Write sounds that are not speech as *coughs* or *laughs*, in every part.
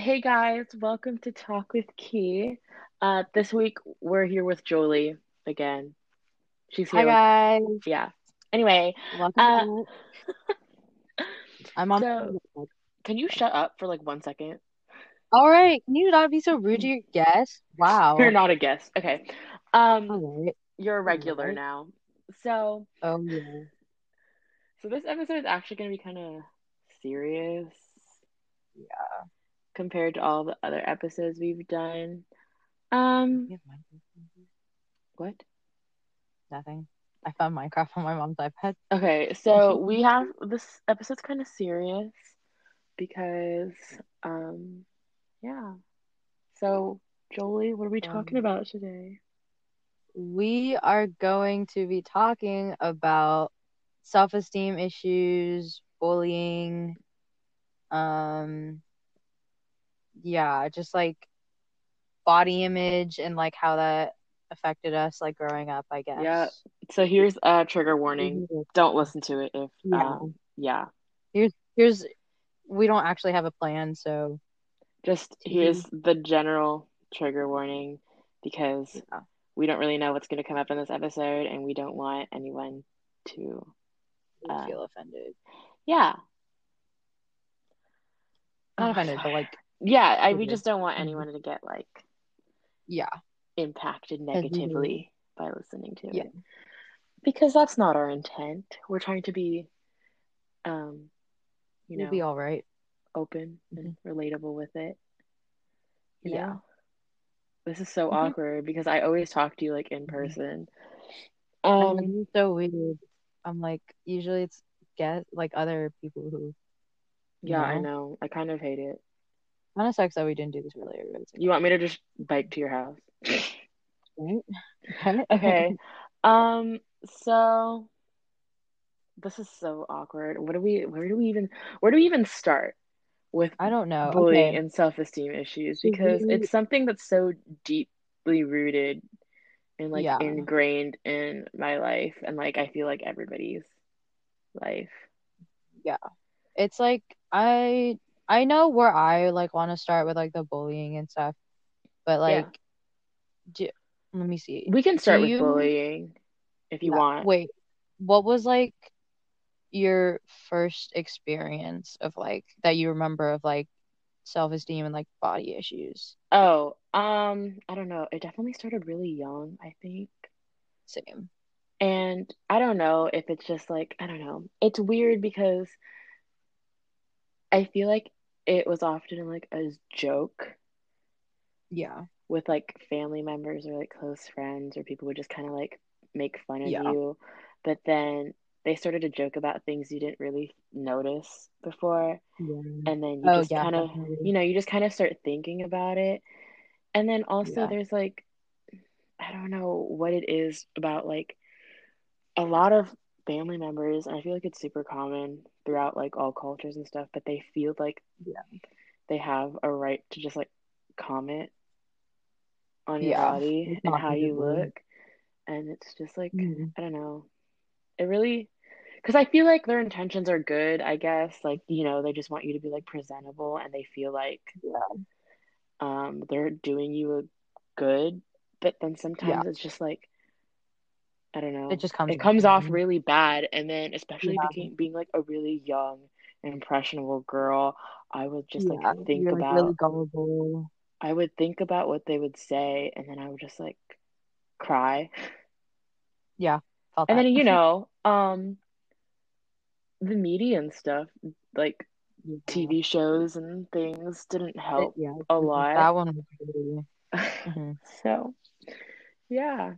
Hey guys, welcome to Talk with Key. Uh, this week we're here with Jolie again. She's Hi here with, guys, yeah. Anyway, welcome uh. *laughs* I'm on. so can you shut up for like one second? All right, can you not be so rude to your guest? Wow. You're not a guest. Okay. Um, All right. you're a regular Alright. now. So, Oh yeah. so this episode is actually going to be kind of serious Yeah. Compared to all the other episodes we've done. Um, what? Nothing. I found Minecraft on my mom's iPad. Okay, so *laughs* we have this episode's kind of serious because, um, yeah. So, Jolie, what are we talking Um, about today? We are going to be talking about self-esteem issues, bullying, um, yeah, just like body image and like how that affected us like growing up, I guess. Yeah. So here's a trigger warning. Don't listen to it if, Yeah. um, yeah. Here's we don't actually have a plan, so Just here's the general trigger warning because yeah. we don't really know what's going to come up in this episode and we don't want anyone to, Uh, feel offended. yeah. Not offended, but like Yeah, I, we just don't want anyone to get like yeah. impacted negatively by listening to Yeah. it because that's not our intent. We're trying to be, um, you we'll know, be all right. open and relatable with it. You Yeah. know, this is so Mhm. awkward because I always talk to you like in person. I know, Um, so weird. I'm like usually it's get like other people who yeah, I know. know. I kind of hate it. Kind of sucks that we didn't do this earlier. You want me to just bike to your house? *laughs* okay. *laughs* Um, so this is so awkward. What do we, where do we even, where do we even start with I don't know. bullying Okay. and self-esteem issues? Because we- it's something that's so deeply rooted and like Yeah. ingrained in my life and like I feel like everybody's life. Yeah. It's like I I know where I like want to start with like the bullying and stuff, but like do, let me see. We can start Do with you- bullying if you Yeah. want. Wait, what was like your first experience of like that you remember of like self-esteem and like body issues? Oh, um, I don't know. It definitely started really young, I think. Same. And I don't know if it's just like, I don't know. It's weird because I feel like it was often like a joke Yeah. with like family members or like close friends, or people would just kind of like make fun of Yeah. you. But then they started to joke about things you didn't really notice before. Yeah. And then you Oh, just yeah, kind of, you know, you just kind of start thinking about it. And then also there's like, I don't know what it is about like a lot of family members, and I feel like it's super common throughout like all cultures and stuff, but they feel like Yeah. they have a right to just like comment on your Yeah. body and how you look. And it's just like, Mhm. I don't know. It really, because I feel like their intentions are good, I guess. Like, you know, they just want you to be like presentable and they feel like Yeah. um they're doing you a good, but then sometimes it's just like I don't know. It just comes It comes off wrong. really bad, and then especially Yeah. being being like a really young, impressionable girl, I would just Yeah. like think You're like about really gullible. I would think about what they would say, and then I would just like cry. Yeah. And that. then you *laughs* know, um, the media and stuff, like Yeah. TV shows and things, didn't It- help yeah. a That lot. one was *laughs* really. Mhm. So, yeah.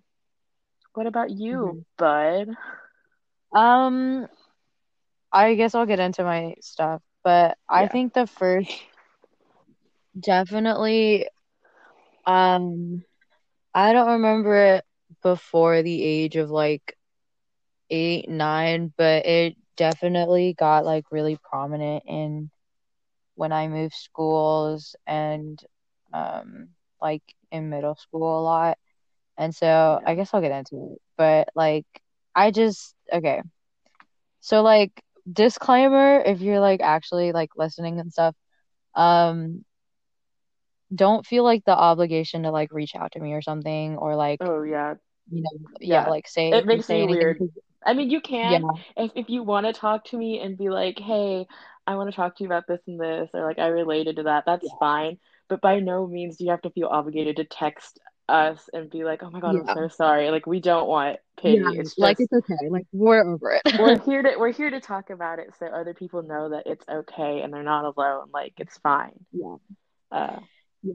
What about you, Mhm. bud? Um, I guess I'll get into my stuff, but I think the first *laughs* definitely, um, I don't remember it before the age of like eight, nine, but it definitely got like really prominent in when I moved schools and um like in middle school a lot. And so I guess I'll get into it. But like I just okay. So like disclaimer if you're like actually like listening and stuff, um don't feel like the obligation to like reach out to me or something or like Oh yeah, you know yeah yeah. like say It makes say me weird. I mean, you yeah can if if you want to talk to me and be like, "Hey, I want to talk to you about this and this," or like I related to that. That's yeah fine. But by no means do you have to feel obligated to text us and be like, "Oh my God, I'm so sorry." Like we don't want yeah pity. It's like just it's okay like we're over it. we're *laughs* here to we're here to talk about it so other people know that it's okay and they're not alone. Like it's fine. yeah Uh, yeah.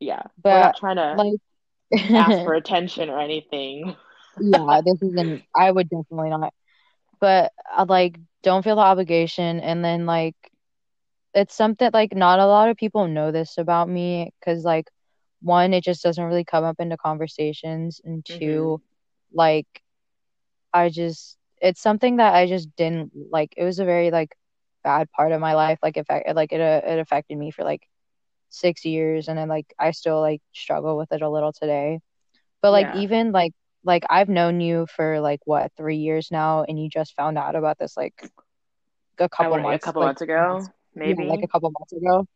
yeah, we're not trying to like ask *laughs* for attention or anything. yeah *laughs* this isn't I would definitely not but I like don't feel the obligation and then like it's something like not a lot of people know this about me because like one it just doesn't really come up into conversations and hmm two like I just it's something that I just didn't like it was a very like bad part of my life like effect like it uh, it affected me for like six years and then like I still like struggle with it a little today but like Yeah. even like like I've known you for like what three years now and you just found out about this like a couple want a couple like months ago, maybe yeah like a couple months ago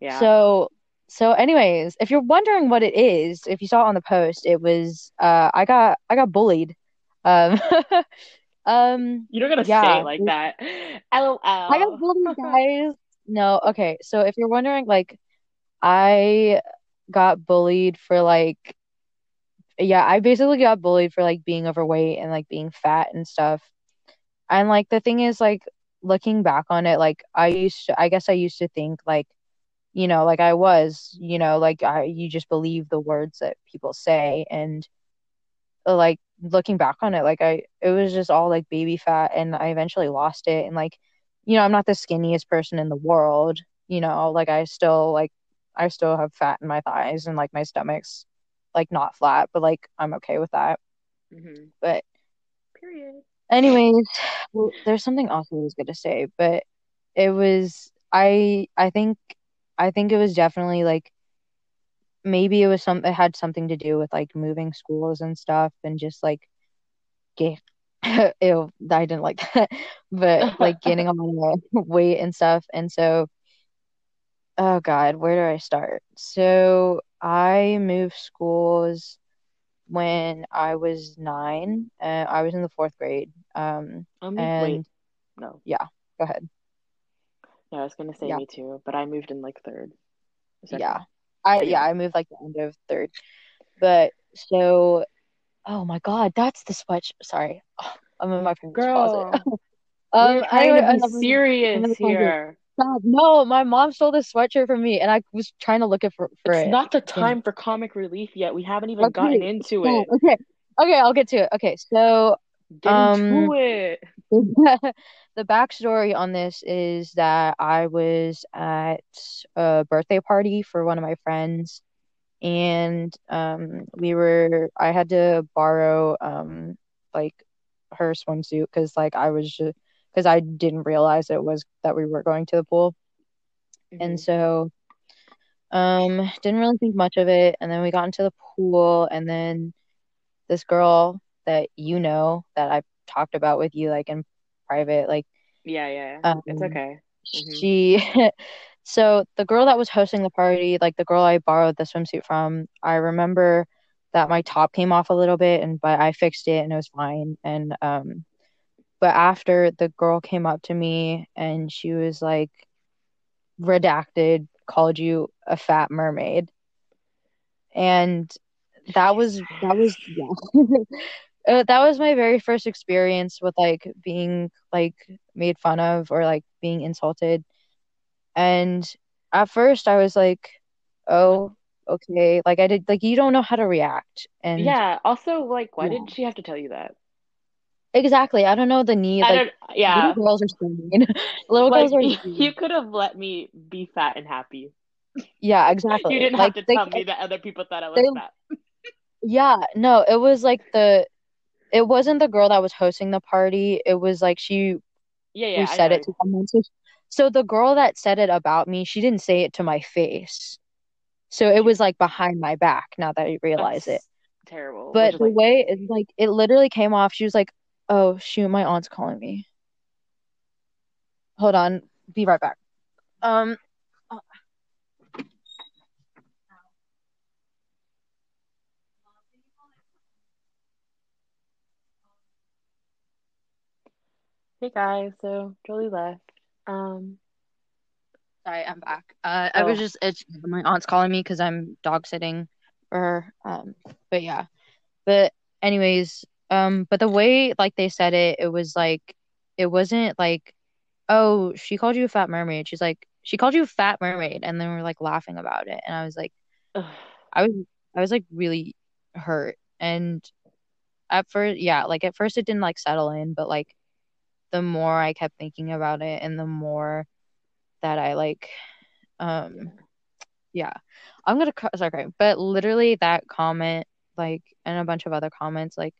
Yeah. so so anyways if you're wondering what it is if you saw it on the post it was uh I got I got bullied. Um *laughs* um You don't gotta say yeah it like that. *laughs* I got bullied guys. No okay. So if you're wondering like I got bullied for like yeah I basically got bullied for like being overweight and like being fat and stuff. And like the thing is like looking back on it like I used to I guess I used to think like you know, like I was, you know, like I you just believe the words that people say and uh, like looking back on it, like I it was just all like baby fat and I eventually lost it and like you know, I'm not the skinniest person in the world, you know, like I still like I still have fat in my thighs and like my stomach's like not flat, but like I'm okay with that. hmm But Period. anyways, well, there's something else I was gonna say, but it was I I think I think it was definitely like maybe it was some it had something to do with like moving schools and stuff and just like get *laughs* ew, I didn't like that *laughs* but like gaining a lot of weight and stuff and so oh God where do I start so I moved schools when I was nine and I was in the fourth grade um Oh, me? Wait, and no. yeah go ahead No, I was gonna say yeah me too, but I moved in like third, yeah second. I yeah yeah. I moved like the end of third but so oh my God that's the sweat sorry oh, *sighs* I'm in my parents' closet Girl, we *laughs* are Um, trying anyway, to be serious here. Stop. No, my mom stole this sweatshirt from me, and I was trying to look it for for It's it. not the Damn. time for comic relief yet. We haven't even gotten into it. Okay, okay, I'll get to it. Okay, so Get um, into it. *laughs* the backstory on this is that I was at a birthday party for one of my friends, and um, we were I had to borrow um like her swimsuit because like I was just because I didn't realize it was that we were going to the pool. And hmm so um didn't really think much of it. And then we got into the pool and then this girl that you know that I talked about with you like in private, like Yeah, yeah. It's um okay. hmm she *laughs* so the girl that was hosting the party, like the girl I borrowed the swimsuit from, I remember that my top came off a little bit and but I fixed it and it was fine. And um but after the girl came up to me and she was like redacted called you a fat mermaid and that was that was *sighs* yeah *laughs* Uh, that was my very first experience with like being like made fun of or like being insulted and at first I was like oh okay like I did like you don't know how to react and Yeah. Also, like, why yeah did she have to tell you that? exactly I don't know the need I like don't, little yeah. girls are so mean *laughs* little girls Like, are *laughs* you could have let me be fat and happy. yeah exactly You didn't have to they tell me that other people thought I they was fat. yeah no it was like the it wasn't the girl that was hosting the party. It was like she Yeah, yeah, I said know. it to someone. So, so the girl that said it about me, she didn't say it to my face. So it was like behind my back, now that I realize it. Terrible. But the like, way it like it literally came off, she was like, "Oh shoot, my aunt's calling me. Hold on, be right back." Um, Hey guys, so Jolie left. Um, Sorry, I'm back. Uh, I was oh, just it's my aunt's calling me because I'm dog sitting for her. Um, but yeah. But anyways, um, but the way like they said it, it was like it wasn't like, oh, she called you a fat mermaid. She's like, she called you a fat mermaid, and then we're like laughing about it, and I was like, ugh, I was I was like really hurt, and at first, yeah, like at first it didn't like settle in, but like the more I kept thinking about it, and the more that I like, um. Yeah. I'm gonna cr- start crying. But literally that comment, like, and a bunch of other comments, like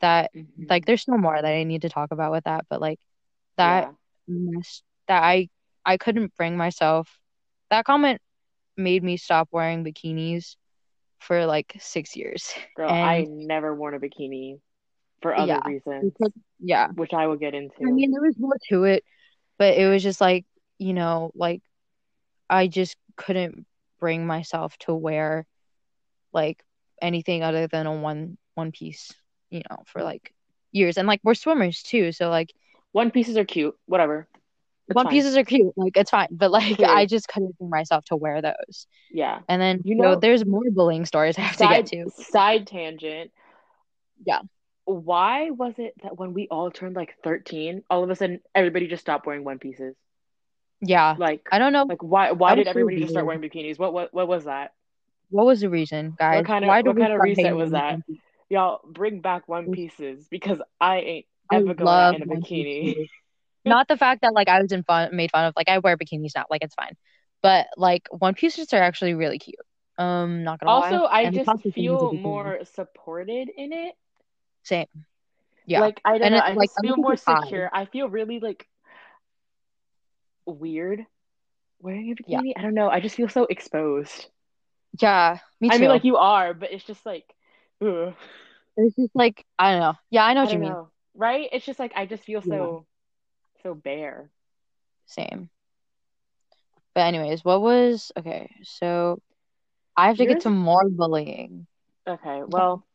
that, like, mhm, there's no more that I need to talk about with that, but like that yeah, mess that I I couldn't bring myself. That comment made me stop wearing bikinis for like six years. girl, I never worn a bikini for other yeah, reasons, because yeah, which I will get into. I mean there was more to it, but it was just like, you know, like I just couldn't bring myself to wear like anything other than a one one piece, you know, for like years. And like we're swimmers too, so like One pieces are cute, whatever, it's one fine. pieces are cute, like it's fine. But like I just couldn't bring myself to wear those. Yeah. And then You so know, there's more bullying stories I have to get to. side tangent. Yeah. Why was it that when we all turned like 13, all of a sudden everybody just stopped wearing one pieces? Yeah. Like, I don't know. like why why did everybody just start wearing bikinis? What what what was that? What was the reason, What guys? kind of Why what kind of reset was that? Y'all bring back one pieces because I ain't I ever going in a bikini. *laughs* Not the fact that like I was in fun made fun of. Like I wear bikinis now, like it's fine. But like One Pieces are actually really cute. Um, not gonna lie. Also, I And just costume is a feel more supported in it. Same. Yeah. Like I don't And know, I like feel more secure. I feel really like weird wearing a Yeah. bikini. I don't know. I just feel so exposed. Yeah, me I mean, too. like you are, but it's just like, ugh. It's just like I don't know. Yeah, I know I what you mean. know, right? It's just like I just feel Yeah, so so bare. same. But anyways, what was okay, so I have to get to more bullying. Okay, well,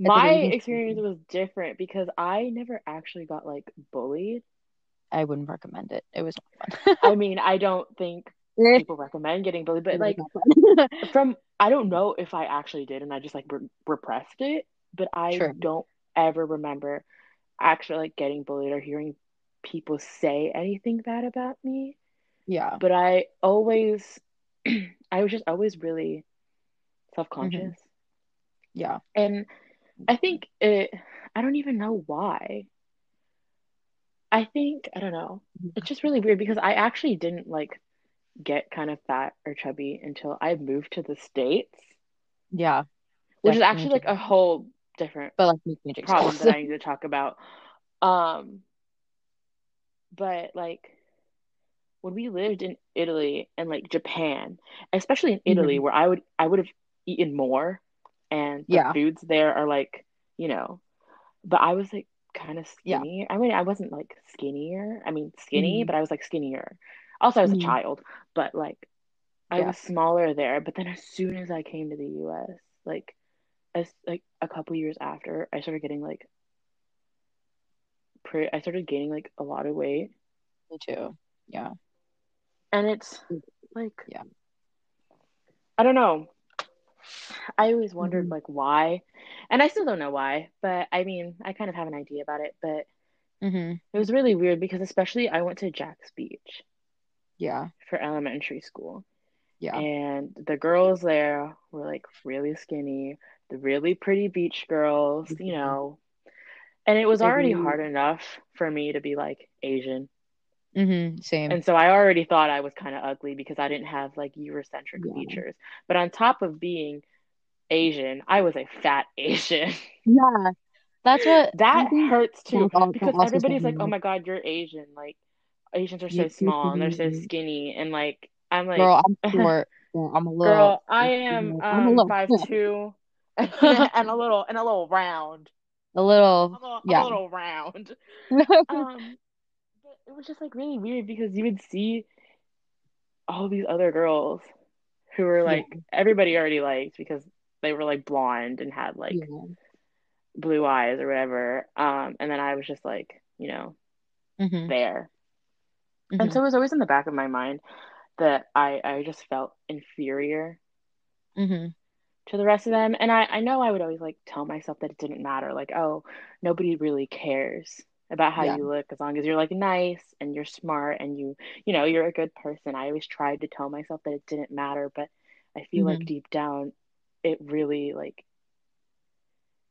my experience was different because I never actually got like bullied. I wouldn't recommend it. It was not fun. I *laughs* mean, I don't think Eh, people recommend getting bullied, but like *laughs* from I don't know if I actually did and I just like re repressed it, but I True. don't ever remember actually like getting bullied or hearing people say anything bad about me. Yeah. But I always *clears throat* I was just always really hmm self-conscious. Yeah. And I think it I don't even know why. I think, I don't know. It's just really weird because I actually didn't like get kind of fat or chubby until I moved to the States, Yeah. which is actually like a whole different But like problem that I need to talk about. Um, but like when we lived in Italy and like Japan, especially in Italy hmm where I would I would have eaten more and the Yeah. foods there are like, you know, but I was like kind of Yeah. skinny. I mean, I wasn't like skinnier. I mean, skinny, hmm but I was like skinnier. Also, I was a hmm child, but like I Yeah. was smaller there. But then as soon as I came to the US, like as like a couple years after, I started getting like pre I started gaining like a lot of weight. Me too. Yeah. And it's like Yeah. I don't know. I always wondered hmm like why. And I still don't know why, but I mean, I kind of have an idea about it, but hmm it was really weird because especially I went to Jax Beach Yeah. for elementary school. Yeah. And the girls there were like really skinny, the really pretty beach girls, you hmm know. And it was already hard enough for me to be like Asian. Hmm Same. And so I already thought I was kind of ugly because I didn't have like Eurocentric Yeah. features. But on top of being Asian, I was a fat *laughs* Asian. Yeah. That's what *laughs* That hurts too That, because everybody's like, "Oh my God, you're Asian." Like Asians are so small and they're so skinny. and like I'm like Girl, I'm *laughs* short. Girl, I'm a little. Girl, I am I'm a um little. five two and a little and a little round. A little. a, a Yeah. little round. Um, it was just like really weird because you would see all these other girls who were Yeah. like everybody already liked because they were like blonde and had like Yeah. blue eyes or whatever. Um, and then I was just like, you know, Mhm. there. And so it was always in the back of my mind that I I just felt inferior Mhm. to the rest of them. And I, I know I would always like tell myself that it didn't matter. Like, oh, nobody really cares about how Yeah. you look as long as you're like nice and you're smart and you, you know, you're a good person. I always tried to tell myself that it didn't matter, but I feel like Mhm. deep down it really like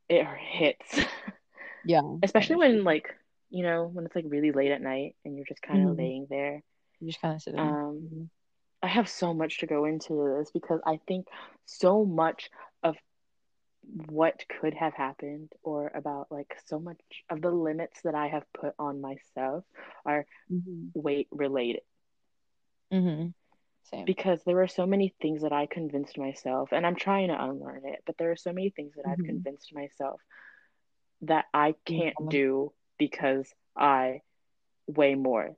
it hits. *laughs* Yeah. Especially when like, you know, when it's like really late at night and you're just kind of Mhm. laying there. You're just kind of sitting. Um, Mhm. I have so much to go into this because I think so much what could have happened or about like so much of the limits that I have put on myself are Mhm. weight related Mhm. Same. because there were so many things that I convinced myself and I'm trying to unlearn it but there are so many things that I've Mhm. convinced myself that I can't do because I weigh more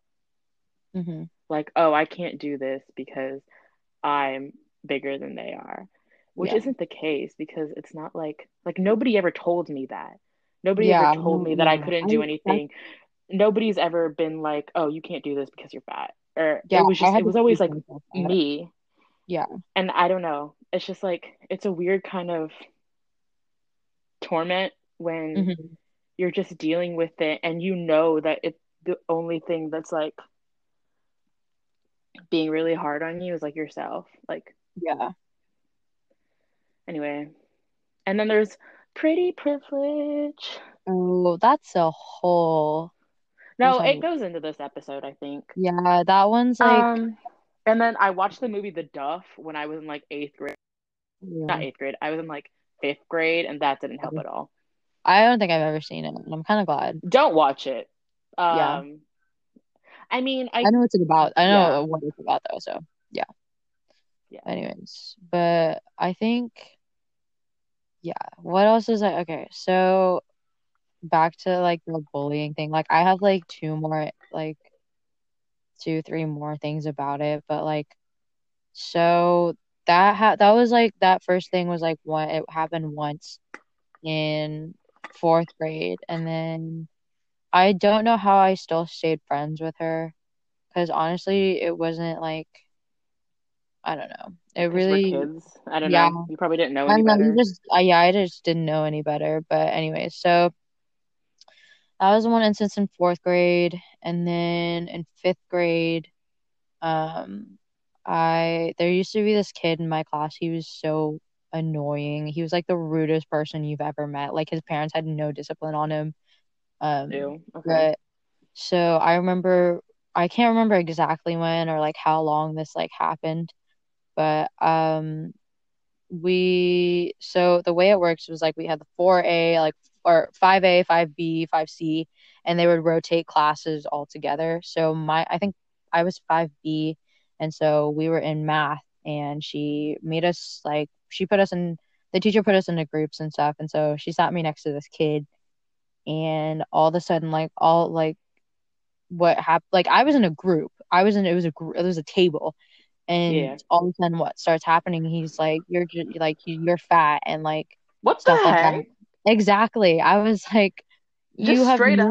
Mhm. like oh I can't do this because I'm bigger than they are which Yeah. isn't the case because it's not like like nobody ever told me that nobody ever told me that I couldn't I do anything nobody's ever been like oh you can't do this because you're fat or yeah, it was just it was always like me Yeah. and I don't know it's just like it's a weird kind of torment when Mhm. you're just dealing with it and you know that it's the only thing that's like being really hard on you is like yourself like Yeah. Anyway and then there's pretty privilege Oh, that's a whole no it about goes into this episode i think Yeah, that one's like um and then i watched the movie the duff when i was in like eighth grade not eighth grade i was in like fifth grade and that didn't help at all I don't think I've ever seen it, and I'm kind of glad. don't watch it Yeah. um i mean i I know what it's about. I yeah know what it's about though, so yeah. Yeah Anyways, but I think yeah, what else is I okay, so back to like the bullying thing. Like I have like two more like two, three more things about it, but like so that ha that was like that first thing was like one it happened once in fourth grade and then I don't know how I still stayed friends with her because honestly it wasn't like I don't know. It really kids i don't yeah, know you probably didn't know any better just uh, yeah, I just didn't know any better. But anyway, so that was one instance in fourth grade and then in fifth grade Um, I there used to be this kid in my class. He was so annoying. He was like the rudest person you've ever met. Like his parents had no discipline on him. Um, ew okay but so I remember I can't remember exactly when or like how long this like happened, but um we so the way it works was like we had the 4A like or 5A, 5B, 5C, and they would rotate classes all together. So my I think I was 5B, and so we were in math, and she made us like she put us in the teacher put us into groups and stuff, and so she sat me next to this kid, and all of a sudden like all like what happened like I was in a group. I was in it was a gr- it was a table yeah. and all of a sudden what starts happening he's like you're just like you- you're fat and like what the stuff like that. heck exactly. I was like you have straight up?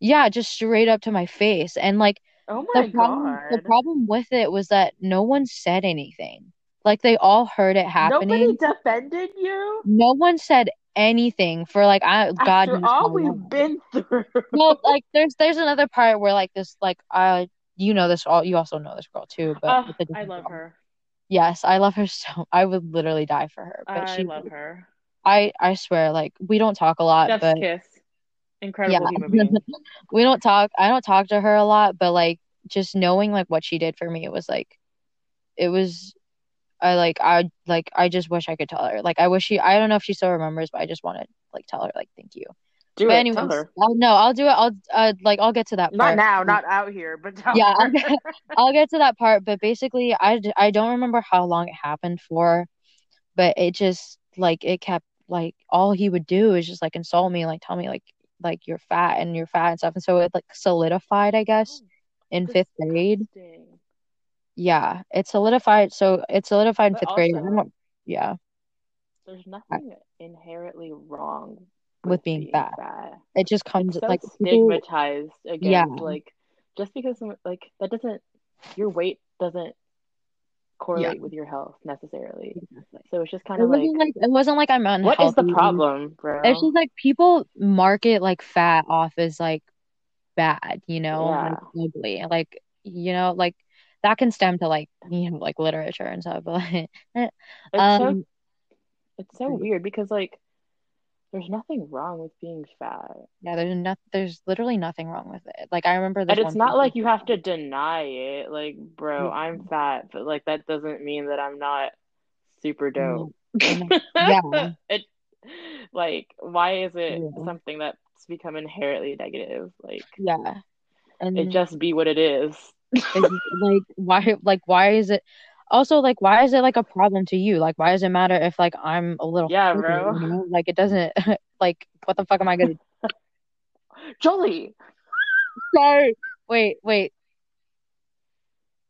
yeah just straight up to my face and like oh the my problem the problem with it was that no one said anything. Like they all heard it happening. Nobody defended you? No one said anything for like i god after all we've been through. Well like *laughs* there's there's another part where like this like uh you know this all you also know this girl too but oh i love girl her Yes, I love her *laughs* so. I would literally die for her. But i she, love her I, I swear, like we don't talk a lot, but kiss yeah, incredible being *laughs* we don't talk. I don't talk to her a lot, but like just knowing like what she did for me, it was like, it was. I like I like I just wish I could tell her. Like I wish she. I don't know if she still remembers, but I just want to like tell her like thank you. Do But it tell anyways, her I'll, no, I'll do it. I'll uh like I'll get to that not part. now not out here but Yeah, I'll get *laughs* I'll get to that part. But basically, I I don't remember how long it happened for. but it just like it kept like all he would do is just like insult me like tell me like like you're fat and you're fat and stuff and so it like solidified i guess in fifth grade yeah it solidified so it solidified in But fifth grade also- don't- yeah there's nothing inherently wrong with being fat. It just comes so like people, stigmatized yeah, against like just because like that doesn't your weight doesn't yeah. correlate with your health necessarily. Exactly. So it's just kind It of like, like it wasn't like I'm unhealthy. what is the problem, It's just like people market like fat off as like bad, you know, like ugly. Like, you know, like that can stem to like, *laughs* you know, like literature and stuff, but like *laughs* It's so um it's so weird because like there's nothing wrong with being fat. yeah, there's not there's literally nothing wrong with it. Like I remember this And it's not like you have to deny it. Like, bro, yeah, I'm fat, but like that doesn't mean that I'm not super no, dope. *laughs* yeah, It like why is it yeah, something that's become inherently negative? Like yeah. And it just be what it is. like why like why is it also like why is it like a problem to you? Like why does it matter if like I'm a little Yeah, thicker, bro. you know? Like it doesn't *laughs* like what the fuck am I gonna *laughs* Jolie. Sorry. Wait, wait.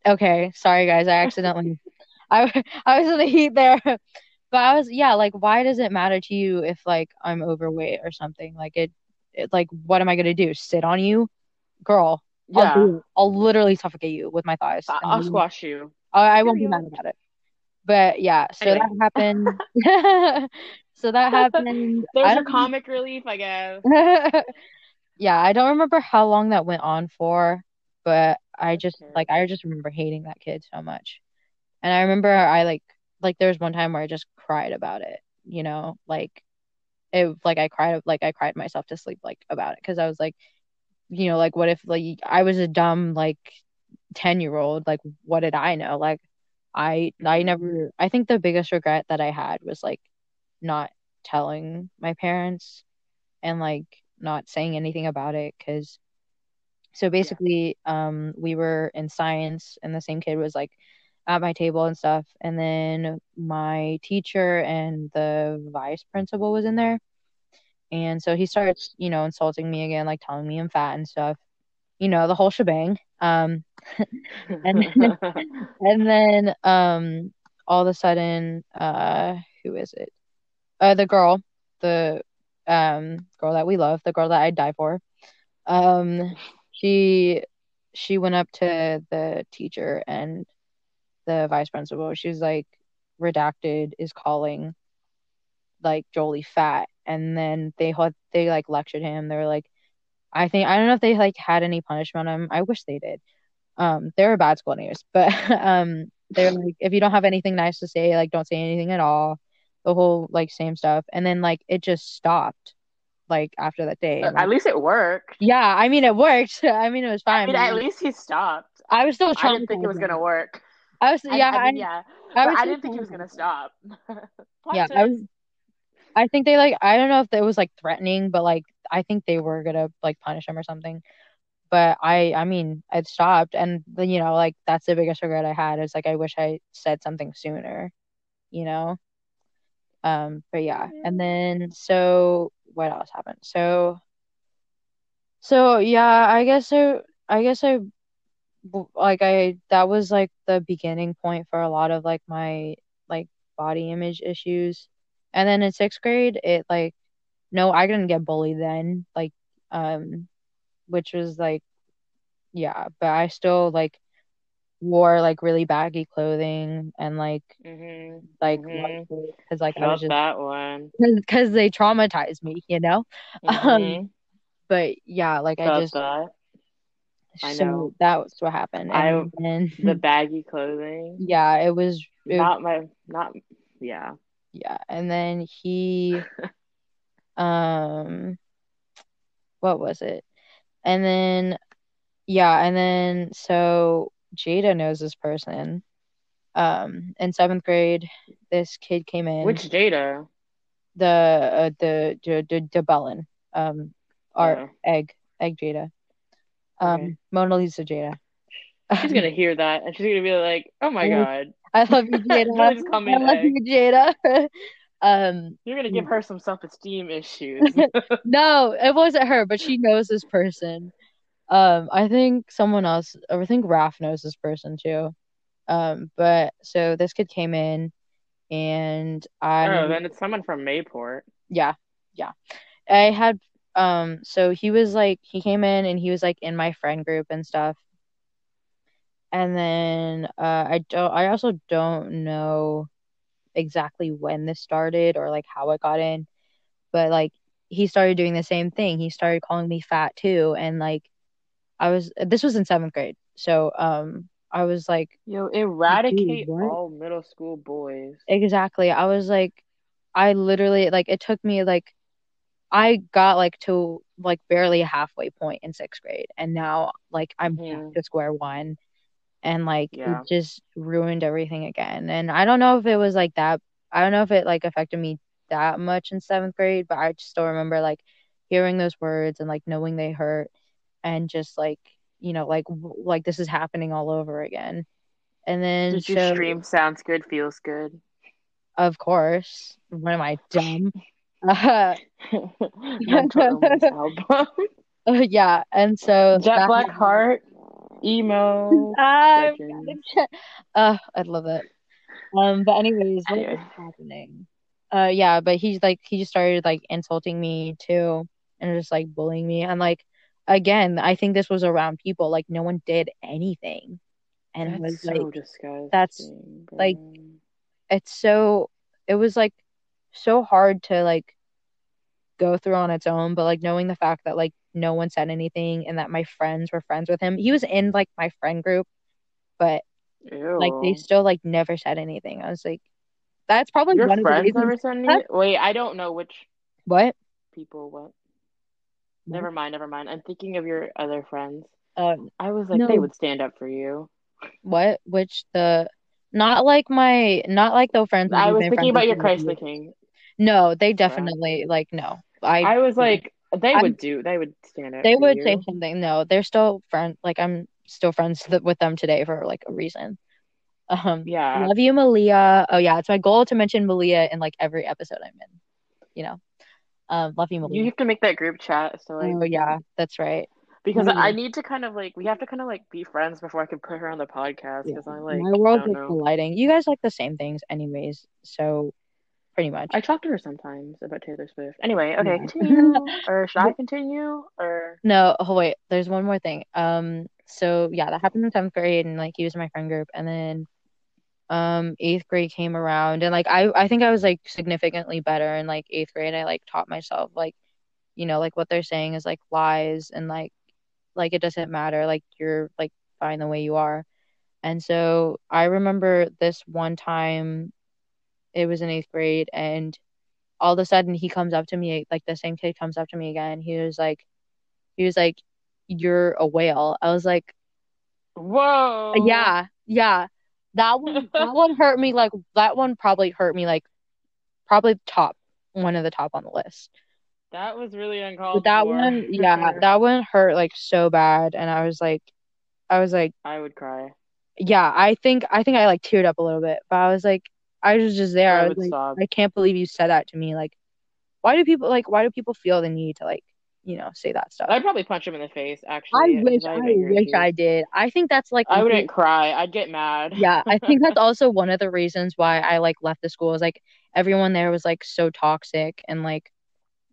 Okay, sorry guys. I accidentally *laughs* I I was in the heat there. But I was yeah, like why does it matter to you if like I'm overweight or something? Like it, it like what am I gonna do? Sit on you? Girl, I'll Yeah. I'll literally suffocate you with my thighs. I- And I'll squash you. I, I won't be mad about it. But yeah, so Anyway. that happened. *laughs* So that happened. *laughs* There's don't comic relief, I guess. *laughs* Yeah, I don't remember how long that went on for, but I just like I just remember hating that kid so much. And I remember I like like there was one time where I just cried about it, you know, like it like I cried like I cried myself to sleep like about it because I was like, you know, like what if like I was a dumb like 10 year old, like what did I know? Like I I Mhm. never I think the biggest regret that I had was like not telling my parents and like not saying anything about it because so Yeah. basically um we were in science and the same kid was like at my table and stuff and then my teacher and the vice principal was in there and so he starts you know insulting me again like telling me I'm fat and stuff you know the whole shebang. Um *laughs* and and then um all of a sudden uh who is it? Uh the girl the um girl that we love the girl that I'd die for. Um she she went up to the teacher and the vice principal. She was like redacted is calling like Jolie fat. And then they had they like lectured him. They were like I think I don't know if they like had any punishment on him I wish they did um they were bad school anyways *laughs* but um they're like if you don't have anything nice to say like don't say anything at all the whole like same stuff and then like it just stopped like after that day At least it worked. yeah I mean it worked *laughs* I mean it was fine. I mean, at least he stopped. I was still trying. I didn't think it was gonna work. I was yeah I I mean, yeah, I I didn't think he was gonna stop. *laughs* Yeah, I was. I think they like I don't know if it was like threatening, but like I think they were gonna like punish him or something. But I I mean it stopped and you know like that's the biggest regret I had is like I wish I said something sooner, you know. Um but yeah. And then so what else happened? So so yeah, I guess I I guess I like I that was like the beginning point for a lot of like my like body image issues. And then in sixth grade, it like no, I didn't get bullied then, like um, which was like yeah, but I still like wore like really baggy clothing and like Mhm. like because like I was just that one. because they traumatized me, you know. *laughs* Um, Mhm. but yeah, like I just that. I so know. that was what happened, I and then the baggy clothing. *laughs* yeah, it was it, Not my not yeah. Yeah, and then he *laughs* um what was it? And then yeah, and then so Jada knows this person. Um, in seventh grade, this kid came in. Which Jada? the uh, the the the, the Bellin, um, our Oh, egg egg Jada, um, okay. Mona Lisa Jada. She's gonna *laughs* hear that and she's gonna be like, "Oh my god, I love you, *laughs* Jada. Just I love egg." you, Jada. *laughs* um, You're gonna give her some self-esteem issues. *laughs* no, it wasn't her, but she knows this person. Um, I think someone else, I think Raph knows this person too. Um, but so this kid came in and I, Oh, then it's someone from Mayport. yeah, yeah. I had um so he was like he came in and he was like in my friend group and stuff. And then uh I don't I also don't know exactly when this started or like how it got in, but like he started doing the same thing. He started calling me fat too and like I was this was in 7th grade. So um I was like Yo, eradicate all middle school boys. exactly. I was like I literally like it took me like I got like to like barely halfway point in sixth grade, and now like I'm back Mhm. to square one, and like Yeah. it just ruined everything again. And I don't know if it was like that. I don't know if it like affected me that much in seventh grade, but I just still remember like hearing those words and like knowing they hurt, and just like you know like w- like this is happening all over again. And then Did you so stream sounds good, feels good? of course, what am I dumb? *laughs* *laughs* Uh, album. *laughs* yeah, and so Jet Black Heart, emo. *laughs* I uh, *laughs* I love it. Um, but anyways, what Anyway. happening? Uh, yeah, but he's like he just started like insulting me too, and just like bullying me. And like again, I think this was around people. Like no one did anything, and it was That's so like disgusting. that's, like, it's so it was like so hard to like go through on its own. But like knowing the fact that like no one said anything and that my friends were friends with him. He was in like my friend group, but Ew. like they still like never said anything. I was like, that's probably Your one of the friends never sent any. Wait, I don't know which What? people. What? Never mind, never mind. I'm thinking of your other friends. Um, I was like, No. they would stand up for you. what? Which the not like my not like the friends. I was thinking about your Christ the. King. No, they definitely like no. I I was like, they I'm- would do. They would stand up. they would you. say something. No, they're still friends. Like I'm still friends th- with them today for like a reason. Um, Yeah. love you, Malia. Oh yeah, it's my goal to mention Malia in like every episode I'm in. You know, um, love you, Malia. You have to make that group chat. So like, Oh yeah, that's right. because Mhm. I need to kind of like, we have to kind of like be friends before I can put her on the podcast. Yeah. Because I like, My world is colliding. You guys like the same things, anyways. So pretty much. I talk to her sometimes about Taylor Swift. Anyway, okay, continue. *laughs* or should I continue? Or No, oh wait, there's one more thing. Um, so yeah, that happened in seventh grade, and like he was in my friend group, and then um eighth grade came around, and like I I think I was like significantly better in like eighth grade. I like taught myself like, you know, like what they're saying is like lies, and like like it doesn't matter, like you're like fine the way you are. And so I remember this one time, it was in eighth grade, and all of a sudden he comes up to me, like the same kid comes up to me again. He was like, he was like, "You're a whale." I was like, whoa, "Yeah, yeah." That one, that one *laughs* hurt me. Like that one probably hurt me. Like probably top, one of the top on the list. that was really uncalled But that for. one, yeah, that one hurt like so bad, and I was like, I was like, I would cry. yeah, I think, I think I like teared up a little bit, but I was like, I was just there. I I was like, sob. I can't believe you said that to me. Like, why do people like? Why do people feel the need to like, you know, say that stuff? I'd probably punch him in the face. Actually, I wish, I wish. I did. I think that's like, I wouldn't cry. I'd get mad. yeah, I *laughs* think that's also one of the reasons why I like left the school. Is like everyone there was like so toxic and like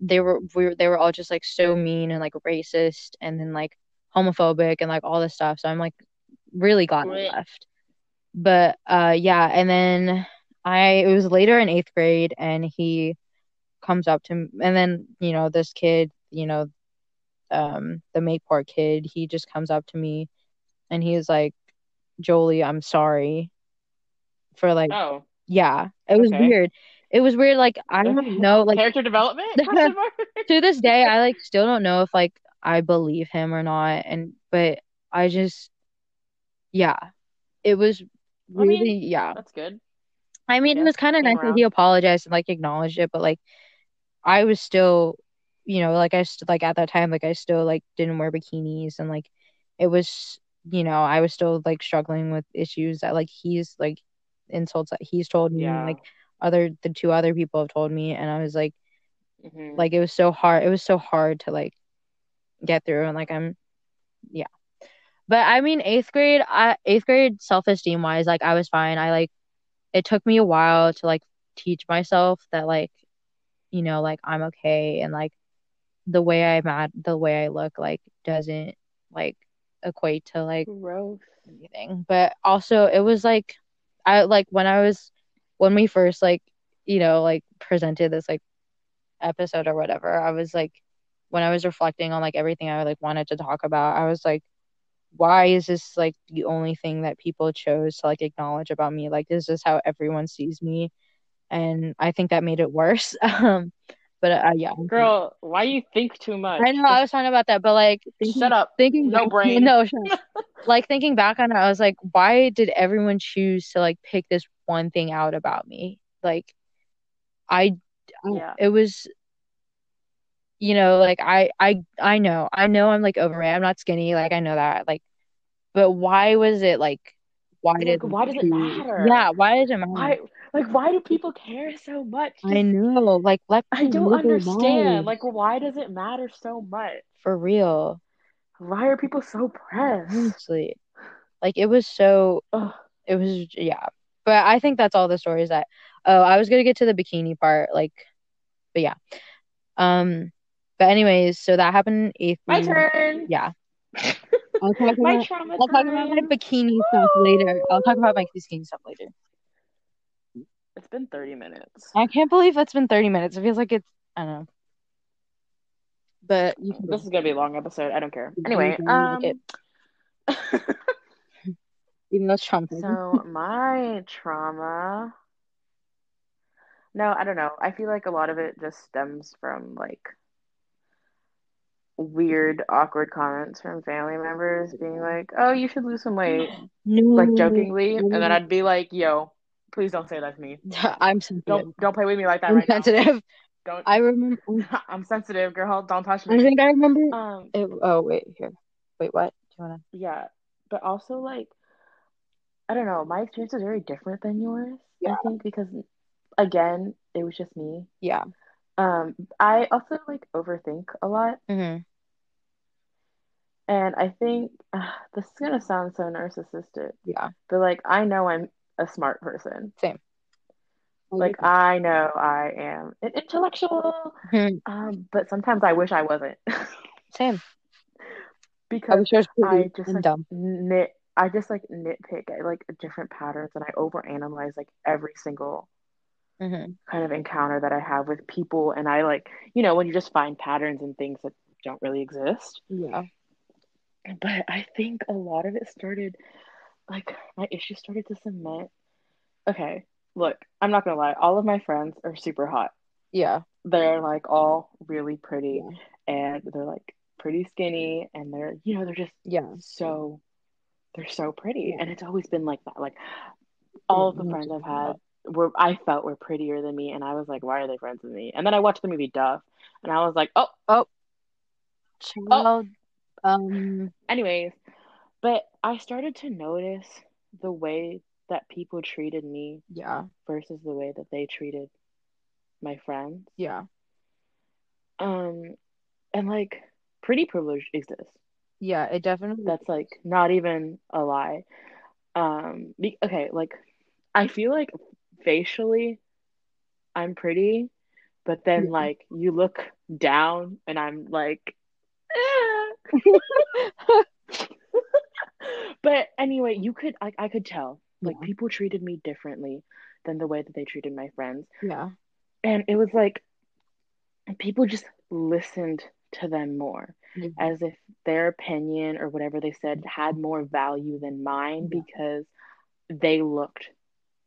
they were we were, they were all just like so mean and like racist and then like homophobic and like all this stuff. So I'm like really glad I left. But uh yeah, and then I it was later in eighth grade and he comes up to and then you know this kid you know um the Mayport kid he just comes up to me and he's like Jolie I'm sorry for like Oh, yeah it was Okay. weird it was weird like I don't know like character development? *laughs* To this day I like still don't know if like I believe him or not and but I just yeah it was I mean, really yeah That's good. I mean, it was kind of nice that he apologized and like acknowledged it, but like I was still, you know, like I st like at that time, like I still like didn't wear bikinis and like it was, you know, I was still like struggling with issues that like he's like insults that he's told me, and, like other the two other people have told me, and I was like, hmm like it was so hard. It was so hard to like get through, and like I'm, yeah. But I mean, eighth grade, I eighth grade self esteem wise, like I was fine. I like it took me a while to like teach myself that like, you know, like I'm okay and like the way I'm at, the way I look, like doesn't like equate to like Gross. anything. But also, it was like I like when I was when we first like you know like presented this like episode or whatever. I was like when I was reflecting on like everything I like wanted to talk about, I was like why is this like the only thing that people chose to like acknowledge about me? Like, this is this how everyone sees me? And I think that made it worse. *laughs* um, but uh, yeah, Girl, why you think too much? I know I was talking about that, but like thinking, shut up. thinking No back- brain. no, shut up. like thinking back on it, I was like, why did everyone choose to like pick this one thing out about me? Like, I, I- Yeah. it was, you know, like I, I, I know, I know, I'm like overweight. I'm not skinny, like I know that, like, but why was it like, why Like, did why does it matter? Yeah, why does it matter? Why like why do people care so much? I know, like let I don't understand. Like why does it matter so much? for real, Why are people so pressed? honestly, like it was so. Ugh. it was yeah but i think that's all the stories that oh i was gonna get to the bikini part like but yeah um but anyways so that happened in eighth My grade. turn. yeah *laughs* i'll talk My about trauma i'll talk about my time. bikini stuff later i'll talk about my bikini stuff later It's been 30 minutes. i can't believe it's been 30 minutes it feels like it's i don't know but you can This is gonna be a long episode. I don't care. Anyway, um *laughs* even though it's traumatizing so my trauma No, I don't know. I feel like a lot of it just stems from like weird, awkward comments from family members being like, "Oh, you should lose some weight," no like jokingly, and then. I'd be like, "Yo, please don't say that to me. *laughs* i'm sensitive Don't don't play with me like that i'm right now. Don't. i remember *laughs* I'm sensitive, girl. Don't touch me. i think i remember Um, It, oh wait, here. Wait, what? Do you wanna? yeah, but also like, I don't know. My experience is very different than yours. Yeah. I think because again, it was just me. Yeah. Um, I also like overthink a lot. Mm-hmm. And I think uh, this is gonna sound so narcissistic, Yeah. but like I know I'm a smart person. Same. Like I know I am an intellectual. Mhm. Um, but sometimes I wish I wasn't *laughs* Same. Because I I just like dumb. nit. I just like nitpick at like different patterns, and I overanalyze like every single Mm-hmm. kind of encounter that I have with people. And I like, you know, when you just find patterns and things that don't really exist. Yeah. But I think a lot of it started, like, my issue started to cement. Okay, look, I'm not gonna lie, all of my friends are super hot. Yeah. They're like all really pretty Yeah. and they're like pretty skinny and they're, you know, they're just Yeah. so, they're so pretty. Yeah. And it's always been like that. Like, all of the friends I've had were, I felt were prettier than me. And I was like, why are they friends with me? And then I watched the movie Duff and I was like, oh, oh, Child. Um. anyways, but I started to notice the way that people treated me Yeah. versus the way that they treated my friends. Yeah. Um, and like pretty privilege exists. Yeah. It definitely. That's like not even a lie. Um, be, okay, like I feel like facially I'm pretty, but then mm-hmm. like you look down and I'm like, eh. *laughs* but anyway, you could I, I could tell like Yeah. people treated me differently than the way that they treated my friends. Yeah. And it was like people just listened to them more Yeah. as if their opinion or whatever they said mm-hmm. had more value than mine Yeah. because they looked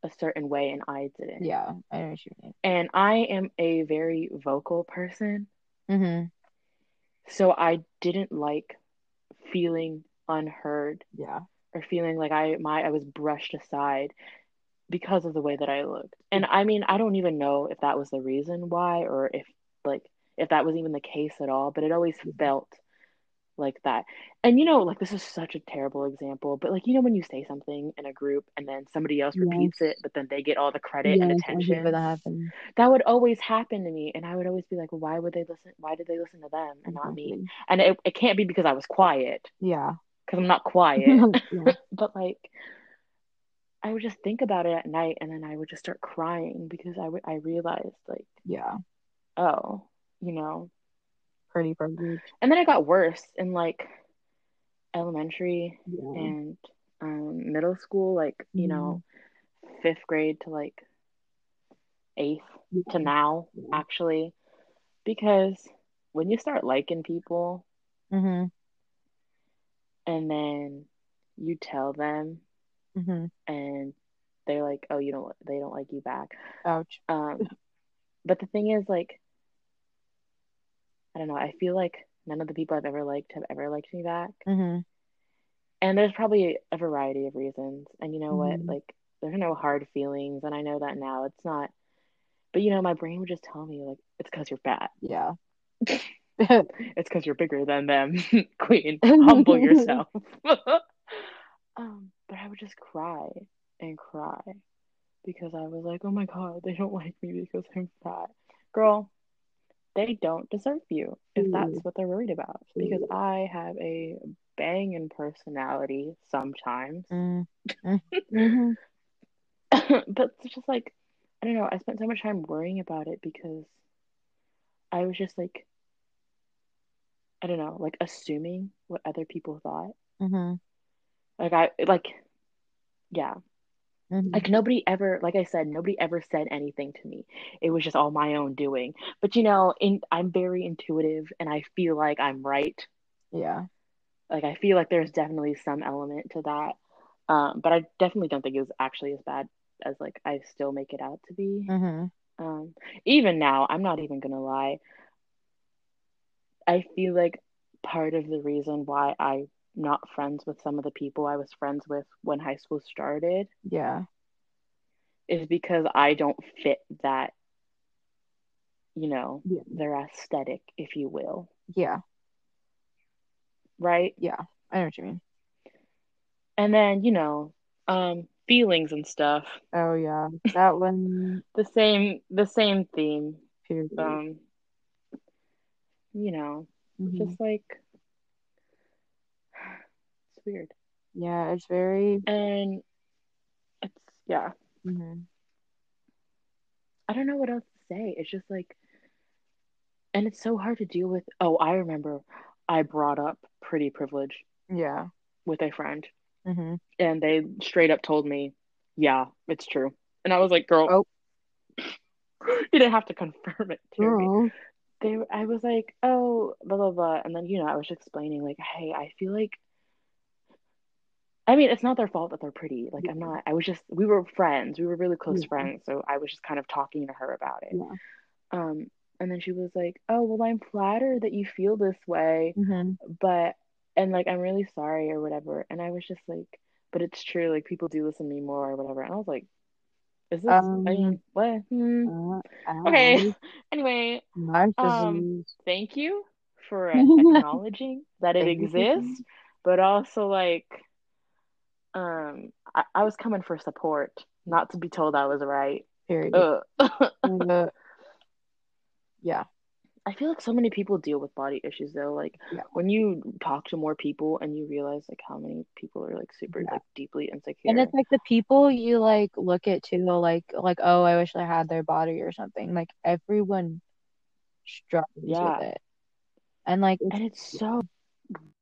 a certain way and I didn't. Yeah. I know what you mean. And I am a very vocal person, Mm-hmm. so I didn't like feeling unheard Yeah. or feeling like I my I was brushed aside because of the way that I looked. And I mean, I don't even know if that was the reason why or if like if that was even the case at all, but it always felt like that. And you know, like this is such a terrible example, but like you know when you say something in a group and then somebody else repeats it, but then they get all the credit and Yes, hate attention. that. That would always happen to me, and I would always be like, why would they listen? Why did they listen to them and not me? And it, it can't be because I was quiet, Yeah. because I'm not *laughs* quiet. yeah. *laughs* but like I would just think about it at night and then I would just start crying because I would I realized like Yeah. oh you know pretty privilege. And then it got worse in like elementary Yeah. and um, middle school, like, you know, fifth grade to like eighth to now, Yeah. actually. Because when you start liking people Mm-hmm. and then you tell them Mm-hmm. and they're like, oh, you don't, they don't like you back. Ouch. Um, but the thing is, like, I don't know, I feel like none of the people I've ever liked have ever liked me back. Mm-hmm. And there's probably a variety of reasons. And you know what? Mhm. Like, there's no hard feelings. And I know that now. It's not, but you know, my brain would just tell me, like, it's because you're fat. Yeah. *laughs* *laughs* It's because you're bigger than them. *laughs* Queen, humble yourself. um, but I would just cry and cry because I was like, oh my God, they don't like me because I'm fat. Girl, they don't deserve you if that's what they're worried about. Because I have a banging personality sometimes. Mm. *laughs* Mm-hmm. *laughs* but it's just like, I don't know, I spent so much time worrying about it because I was just like, I don't know, like assuming what other people thought. Mm-hmm. Like, I, like, yeah, Mm-hmm. like nobody ever like i said nobody ever said anything to me it was just all my own doing but you know in i'm very intuitive and i feel like i'm right Yeah. like i feel like there's definitely some element to that um but i definitely don't think it was actually as bad as like i still make it out to be Mm-hmm. um even now i'm not even gonna lie i feel like part of the reason why i'm not friends with some of the people i was friends with when high school started Yeah. is because I don't fit that, you know, Yeah. their aesthetic, if you will, Yeah. right? Yeah. I know what you mean. And then, you know, um, feelings and stuff. Oh yeah. That one *laughs* The same, the same theme. period. Um, you know, Mhm. just like weird, Yeah, it's very and it's yeah. mhm. I don't know what else to say. It's just like, and it's so hard to deal with. Oh, I remember, I brought up pretty privilege Yeah. with a friend. Mm-hmm. and they straight up told me, "Yeah, it's true." And I was like, "Girl, Oh. *laughs* you didn't have to confirm it to me." Girl. They, I was like, "Oh, blah blah blah," and then you know, I was explaining like, "Hey, I feel like." I mean, it's not their fault that they're pretty. Like, I'm not. I was just. We were friends. We were really close Yeah. friends. So I was just kind of talking to her about it. Yeah. Um, and then she was like, "Oh, well, I'm flattered that you feel this way, Mm-hmm. but and like I'm really sorry or whatever." And I was just like, "But it's true. Like people do listen to me more or whatever." And I was like, "Is this? Um, I mean, what? Hmm. Uh, Okay. *laughs* Anyway, Narcissism. thank you for uh, *laughs* acknowledging that it Thank you for exists, but also like, um, I, I was coming for support, not to be told I was right. Period. Uh, *laughs* yeah. I feel like so many people deal with body issues though. Like Yeah. when you talk to more people and you realize like how many people are like super Yeah. like deeply insecure. And it's like the people you like look at too, like like oh, I wish I had their body or something. Like everyone struggles Yeah. with it, and like it's, and it's so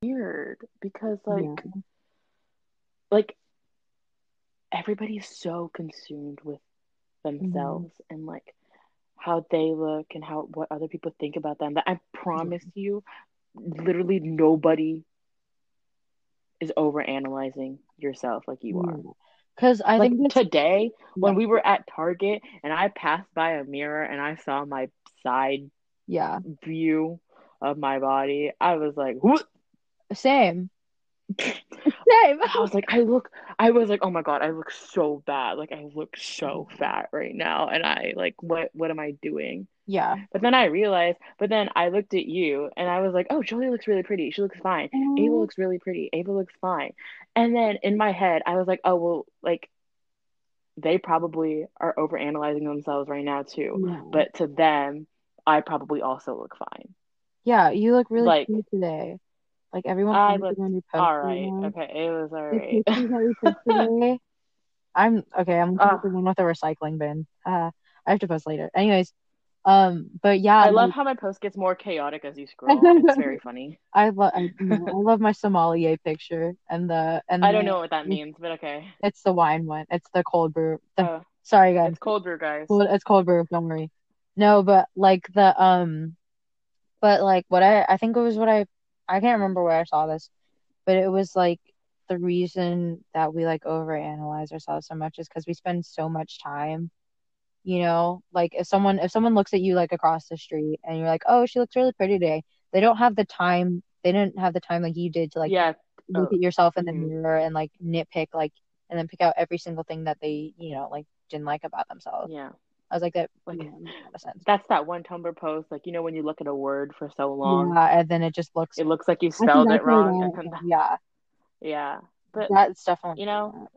weird because like yeah, like everybody's so consumed with themselves mm-hmm. and like how they look and how what other people think about them that I promise mm-hmm. you literally nobody is over analyzing yourself like you are. because I like think today when Yeah. we were at Target and I passed by a mirror and I saw my side yeah, view of my body, I was like, what? same, *laughs* I was like, I look, I was like, oh my God, I look so bad. Like I look so fat right now. And I like, what, what am I doing? Yeah, But then I realized, but then I looked at you and I was like, oh, Jolie looks really pretty. She looks fine. Ava mm-hmm. looks really pretty. Ava looks fine. And then in my head, I was like, oh, well, like they probably are over analyzing themselves right now too. Yeah. But to them, I probably also look fine. yeah, you look really Like- cute today. Like everyone I look on your post All right now. Okay. It was all right. pictures that we took today. I'm okay. I'm Ah. the one with the recycling bin. Uh, I have to post later. Anyways, Um, but yeah, I love like how my post gets more chaotic as you scroll. It's very funny. *laughs* *laughs* I love I, I love my sommelier picture and the and I don't know what that means, but okay. it's the wine one. It's the cold brew. The, Uh, sorry guys. it's cold brew, guys. Well, it's cold brew, don't worry. No, but like the um but like what I I think it was what I I can't remember where I saw this, but it was like the reason that we like overanalyze ourselves so much is because we spend so much time, you know, like if someone if someone looks at you like across the street and you're like, "Oh, she looks really pretty today." They don't have the time, they didn't have the time like you did to like Yeah. look Oh, at yourself in the mhm. mirror and like nitpick like and then pick out every single thing that they, you know, like didn't like about themselves. Yeah. I was like that Like yeah, makes a lot of sense. that's that one Tumblr post. Like you know when you look at a word for so long, Yeah, and then it just looks it looks like you spelled it wrong. that- And then, yeah, yeah. But that's definitely you know,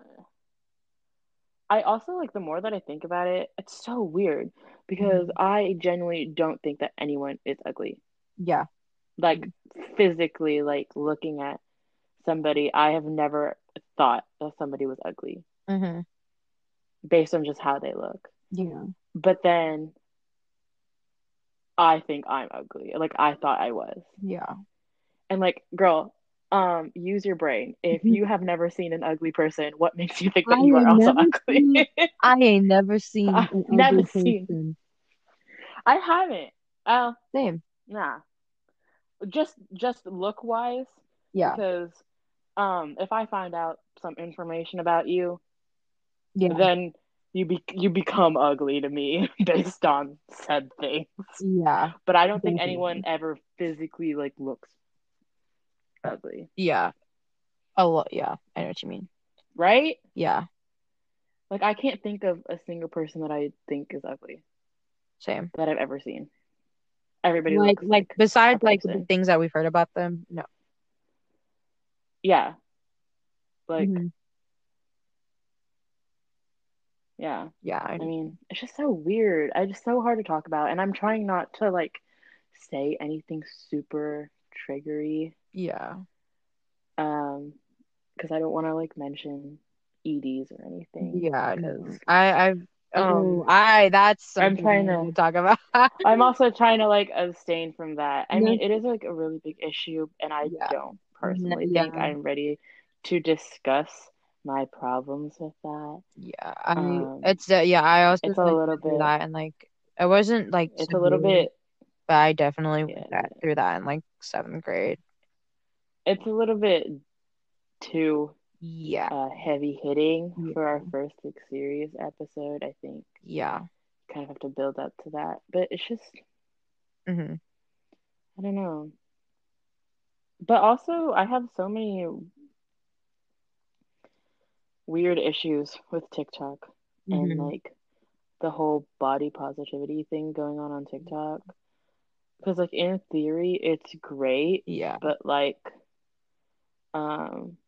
I also like the more that I think about it, it's so weird because Mhm. I genuinely don't think that anyone is ugly. yeah, Like physically, like looking at somebody, I have never thought that somebody was ugly hmm based on just how they look. Yeah, But then I think I'm ugly. Like I thought I was. yeah. And like, girl, um, use your brain. If Mhm. you have never seen an ugly person, what makes you think that I you are also ugly? I ain't never seen *laughs* never seen. I haven't. Uh, Same. nah. Just just look wise, Yeah, because um, if I find out some information about you, yeah, then you be you become ugly to me *laughs* based on said things. yeah, But I don't think anyone ever physically like looks ugly, yeah. A lot. Yeah, I know what you mean. right? Yeah, Like I can't think of a single person that I think is ugly same. that I've ever seen. Everybody Like, looks like besides like the things that we've heard about them, no. yeah. Like Mhm. Yeah. Yeah, I I mean, it's just so weird. I just so hard to talk about, and I'm trying not to like say anything super triggery, Yeah, um, because I don't want to like mention EDs or anything. yeah. Because I, I've. Oh, um, I. That's I'm trying to- talk about. *laughs* I'm also trying to like abstain from that. I No. mean, it is like a really big issue, and I Yeah. don't personally yeah. think I'm ready to discuss my problems with that. Yeah, I. Um, it's uh, yeah. I also it's a little bit- that and like I wasn't like It's a little bit. but I definitely Yeah, that, through that in like seventh grade. It's a little bit too Yeah, uh, heavy hitting Yeah. for our first like series episode. I think yeah. kind of have to build up to that, but it's just hmm I don't know. But also, I have so many weird issues with TikTok and hmm like the whole body positivity thing going on on TikTok. Because like in theory, it's great, Yeah, but like, um,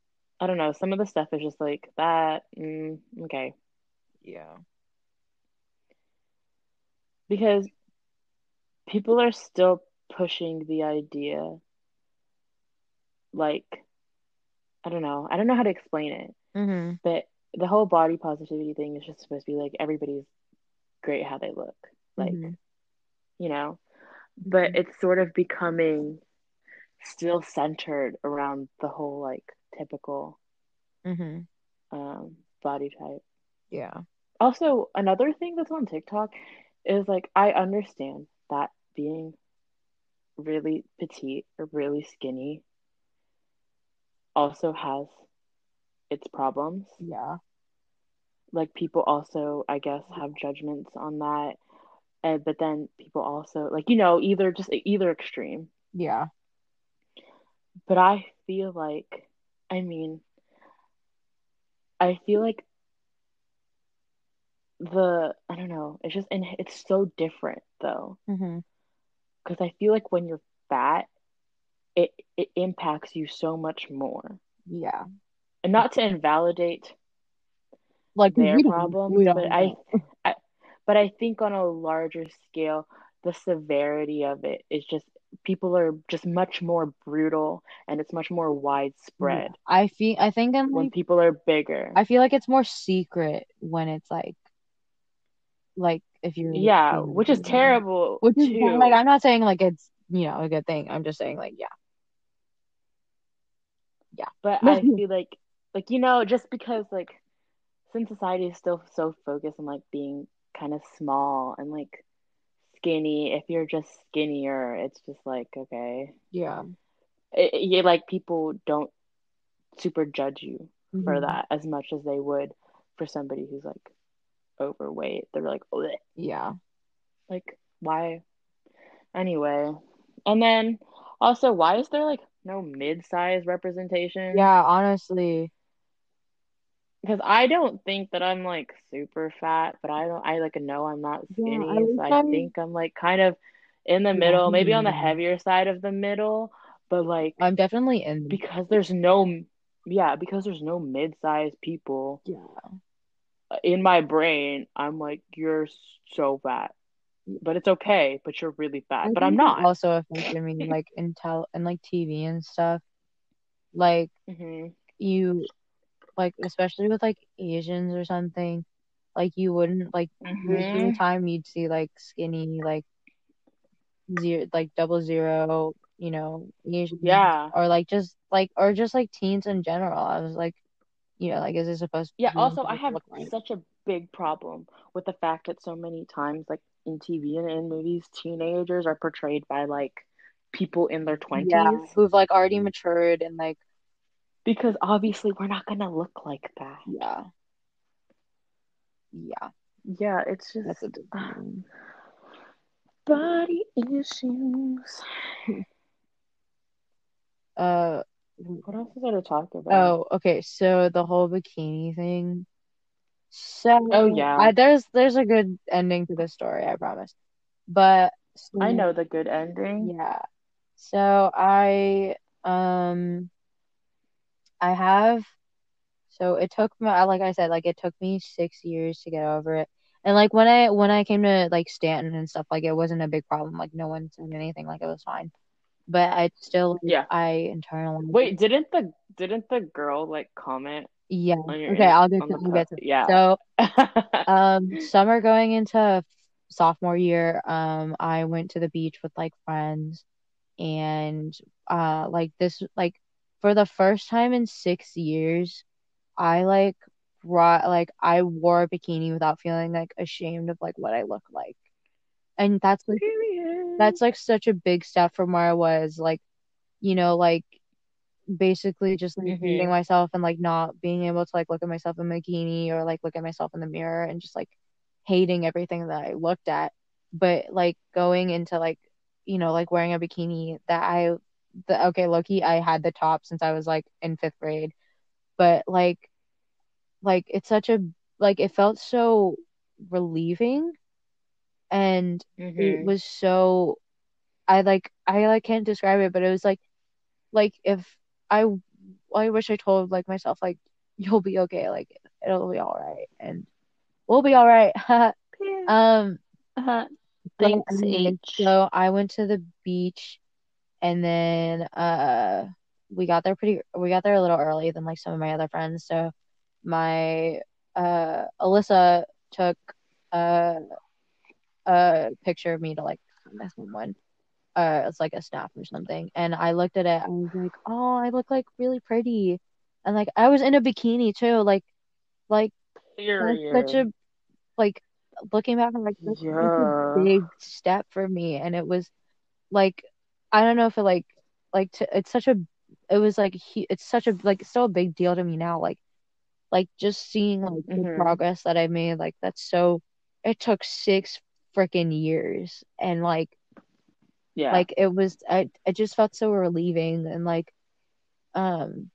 I don't know. Some of the stuff is just like that. Mm, okay, yeah, because people are still pushing the idea. Like, I don't know. I don't know how to explain it. Hmm But the whole body positivity thing is just supposed to be like everybody's great how they look, like Mhm. you know. But it's sort of becoming still centered around the whole like typical hmm um, body type. yeah, Also, another thing that's on TikTok is like I understand that being really petite or really skinny also has its problems. yeah, like people also i guess have judgments on that. And but then people also like you know either just either extreme. Yeah, but i feel like i mean i feel like the i don't know it's just and it's so different though. Hmm because i feel like when you're fat it it impacts you so much more. Yeah. And not to invalidate Like their problems, but I, *laughs* I, but I think on a larger scale, the severity of it is just people are just much more brutal and it's much more widespread I feel. I think I'm when like. people are bigger. I feel like it's more secret when it's like, like if you're Yeah, which is terrible which is too. like I'm not saying like it's you know a good thing. I'm just saying like yeah, yeah. But *laughs* I feel like like you know, just because like since society is still so focused on like being kind of small and like skinny, if you're just skinnier, it's just like okay. Yeah. It, it- like people don't super judge you for Mhm. that as much as they would for somebody who's like overweight. They're like, "Bleh." Yeah. like why? Anyway, and then also, why is there like no mid-size representation? Yeah, honestly. Because I don't think that I'm like super fat, but I don't. I like know I'm not Yeah, skinny, so I I'm- think I'm like kind of in the Yeah, middle, maybe on the heavier side of the middle. But like I'm definitely in because there's no, yeah, because there's no mid-sized people yeah. in my brain, I'm like you're so fat, but it's okay, but you're really fat, I but I'm not. also affected me *laughs* like in tel and like TV and stuff. Like hmm you like especially with like Asians or something, like you wouldn't like most mm-hmm. of the time you'd see like skinny like zero like double zero, you know, Asians Yeah. or like just like or just like teens in general. I was like, you know, like is it supposed to Yeah, also I have like? such a big problem with the fact that so many times, like in TV and in movies, teenagers are portrayed by like people in their Yeah, 20s who've like already matured and like because obviously we're not gonna look like that. yeah. Yeah, Yeah, it's just that's a big *sighs* body issues. Uh What else is there to talk about? oh, okay, so the whole bikini thing. So Oh, yeah. I there's there's a good ending to this story, I promise. But so- I know the good ending. Yeah. So I um I have so it took me like I said like it took me 6 years to get over it. And like when I when I came to like Stanton and stuff like it wasn't a big problem like no one said anything like it was fine. But I still Yeah. I internally Wait, didn't the didn't the girl like comment yeah. Okay, I'll get to I'll get to yeah. So *laughs* um summer going into sophomore year um i went to the beach with like friends and uh like this like for the first time in six years i like brought like i wore a bikini without feeling like ashamed of like what i look like and that's like Period. that's like such a big step from where i was like you know like basically just like Mhm. hating myself and like not being able to like look at myself in a bikini or like look at myself in the mirror and just like hating everything that I looked at. But like going into like you know like wearing a bikini that I the okay Loki I had the top since I was like in fifth grade, but like like it's such a like it felt so relieving and it Mhm. was so I like I like can't describe it, but it was like like if I I wish I told like myself like *laughs* you'll be okay, like it'll be all right, and we'll be all right. *laughs* um, Uh-huh. Thanks, H. so I went to the beach, and then uh we got there pretty we got there a little early than like some of my other friends. So my uh Alyssa took uh a picture of me to like someone uh it's like a snap or something and I looked at it I was like oh I look like really pretty and like I was in a bikini too like like such a like looking back I'm like that's such a Yeah. big step for me and it was like I don't know if it like like to, it's such a it was like hu- it's such a like still a big deal to me now like like just seeing like the Mhm. progress that I made like that's so it took six freaking years and like Yeah. like it was I it just felt so relieving and like um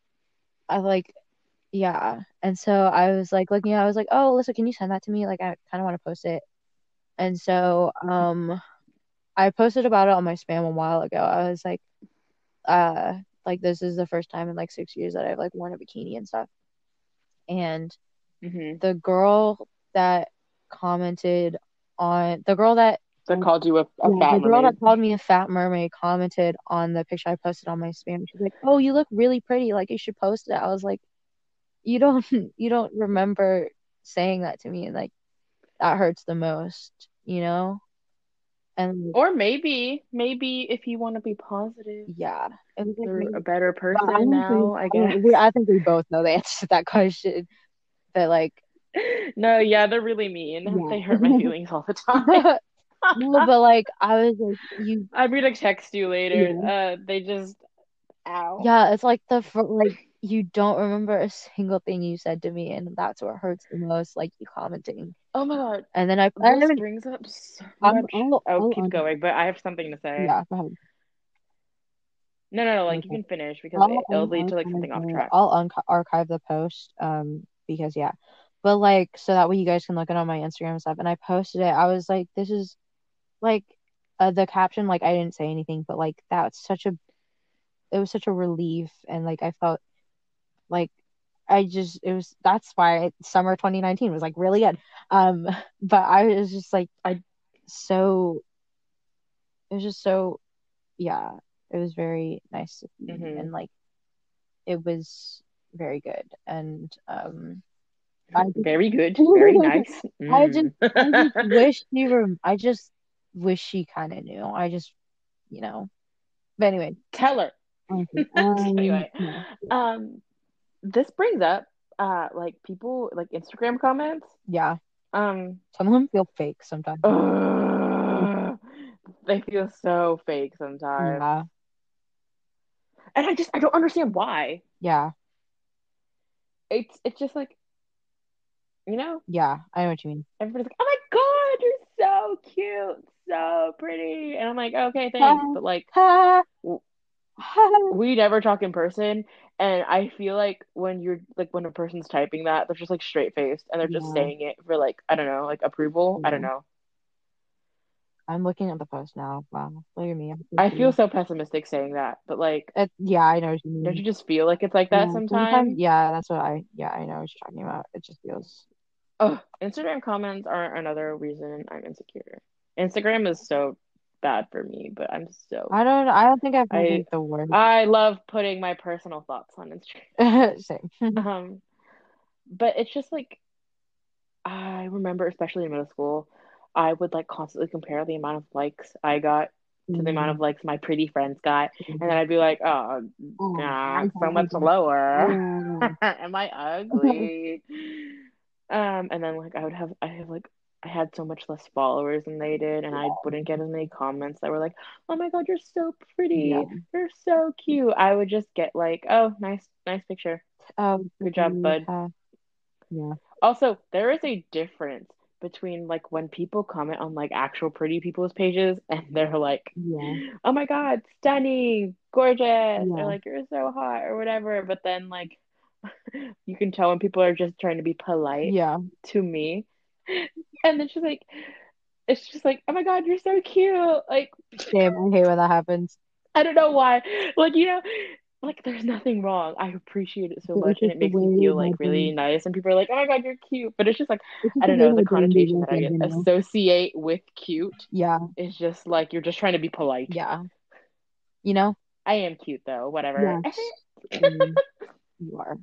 I like yeah and so I was like looking I was like oh Alyssa can you send that to me like I kind of want to post it and so um I posted about it on my spam a while ago I was like uh like this is the first time in like six years that I've like worn a bikini and stuff and Mhm. the girl that commented on the girl that That called you a, a Yeah, fat the girl mermaid. that called me a fat mermaid commented on the picture I posted on my spam. She's like, "Oh, you look really pretty. Like you should post it." I was like, "You don't, *laughs* you don't remember saying that to me, and like that hurts the most you know? And Or maybe, maybe if you want to be positive, yeah, like you're a better person I now, think- I guess. mean, we, I think we both know the answer to that question. But like, *laughs* No, yeah, they're really mean. Yeah. They hurt my *laughs* feelings all the time. *laughs* but like I was like you. I'm gonna text you later. Uh, they just, ow. Yeah, it's like the fir- like you don't remember a single thing you said to me, and that's what hurts the most. Like you commenting, Oh my God. and then I, I This brings up so I'm- much. I'll- Oh, I'll keep un- going, but I have something to say. yeah. No, no, no, like you can finish because I'll, it, it'll I'll lead to like something off track. I'll unc archive the post, um, because yeah, but like so that way you guys can look it on my Instagram and stuff. And I posted it. I was like, this is like uh, the caption. Like I didn't say anything, but like that's such a, it was such a relief, and like I felt like I just it was that's why summer 2019 was like really good. Um, but I was just like I so it was just so yeah, it was very nice Mhm. and like it was very good and um I *laughs* just, Very good, *laughs* very nice. I just- I Mm. just *laughs* wish she were I just wish she kind of knew. I just you know. But anyway, Tell her. um, Anyway, um, this brings up uh like people like Instagram comments. yeah, Um, some of them feel fake sometimes. ugh, *laughs* they feel so fake sometimes, Yeah, and I just I don't understand why. yeah, It's it's just like, you know, yeah. I know what you mean. everybody's like, "Oh my God, you're so cute, so pretty," and I'm like, "Okay, thanks," but like ha. We never talk in person, and I feel like when you're like when a person's typing that, they're just like straight faced and they're just Yeah. saying it for like I don't know, like approval. I don't know. I'm looking at the post now. Wow, look at me. I feel so pessimistic saying that, but like, It, yeah, I know what you mean. don't you just feel like it's like that Yeah, sometimes? Yeah, that's what I. Yeah, I know what you're talking about. It just feels. oh Instagram comments are another reason I'm insecure. Instagram is so bad for me, but I'm so I don't. I don't think I've I- the word. I love putting my personal thoughts on Instagram. *laughs* Same. *laughs* Um, but it's just like I remember, especially in middle school, I would like constantly compare the amount of likes I got to the amount of likes my pretty friends got, and then I'd be like, oh, Oh, nah, I so much lower. *laughs* Am I ugly? um, and then like I would have, I have like, I had so much less followers than they did, and I wouldn't get as many comments that were like, "Oh my God, you're so pretty, Yeah. you're so cute." I would just get like, "Oh, nice, nice picture." Um, Good job, bud. uh, yeah. Also, there is a difference between like when people comment on like actual pretty people's pages *laughs* and they're like, Yeah. "Oh my God, stunning, gorgeous," or like "You're so hot" or whatever. But then like *laughs* you can tell when people are just trying to be polite Yeah. to me, *laughs* and then she's like, it's just like, "Oh my God, you're so cute." Like Same. I hate when that happens. I don't know why. Like you know. Like there's nothing wrong. I appreciate it so much, and it makes me feel like really nice. And people are like, "Oh my God, you're cute," but it's just like It's I don't know, the connotation that I general. associate with cute Yeah. it's just like you're just trying to be polite. Yeah. You know. I am cute though, whatever. Yes. *laughs* You are.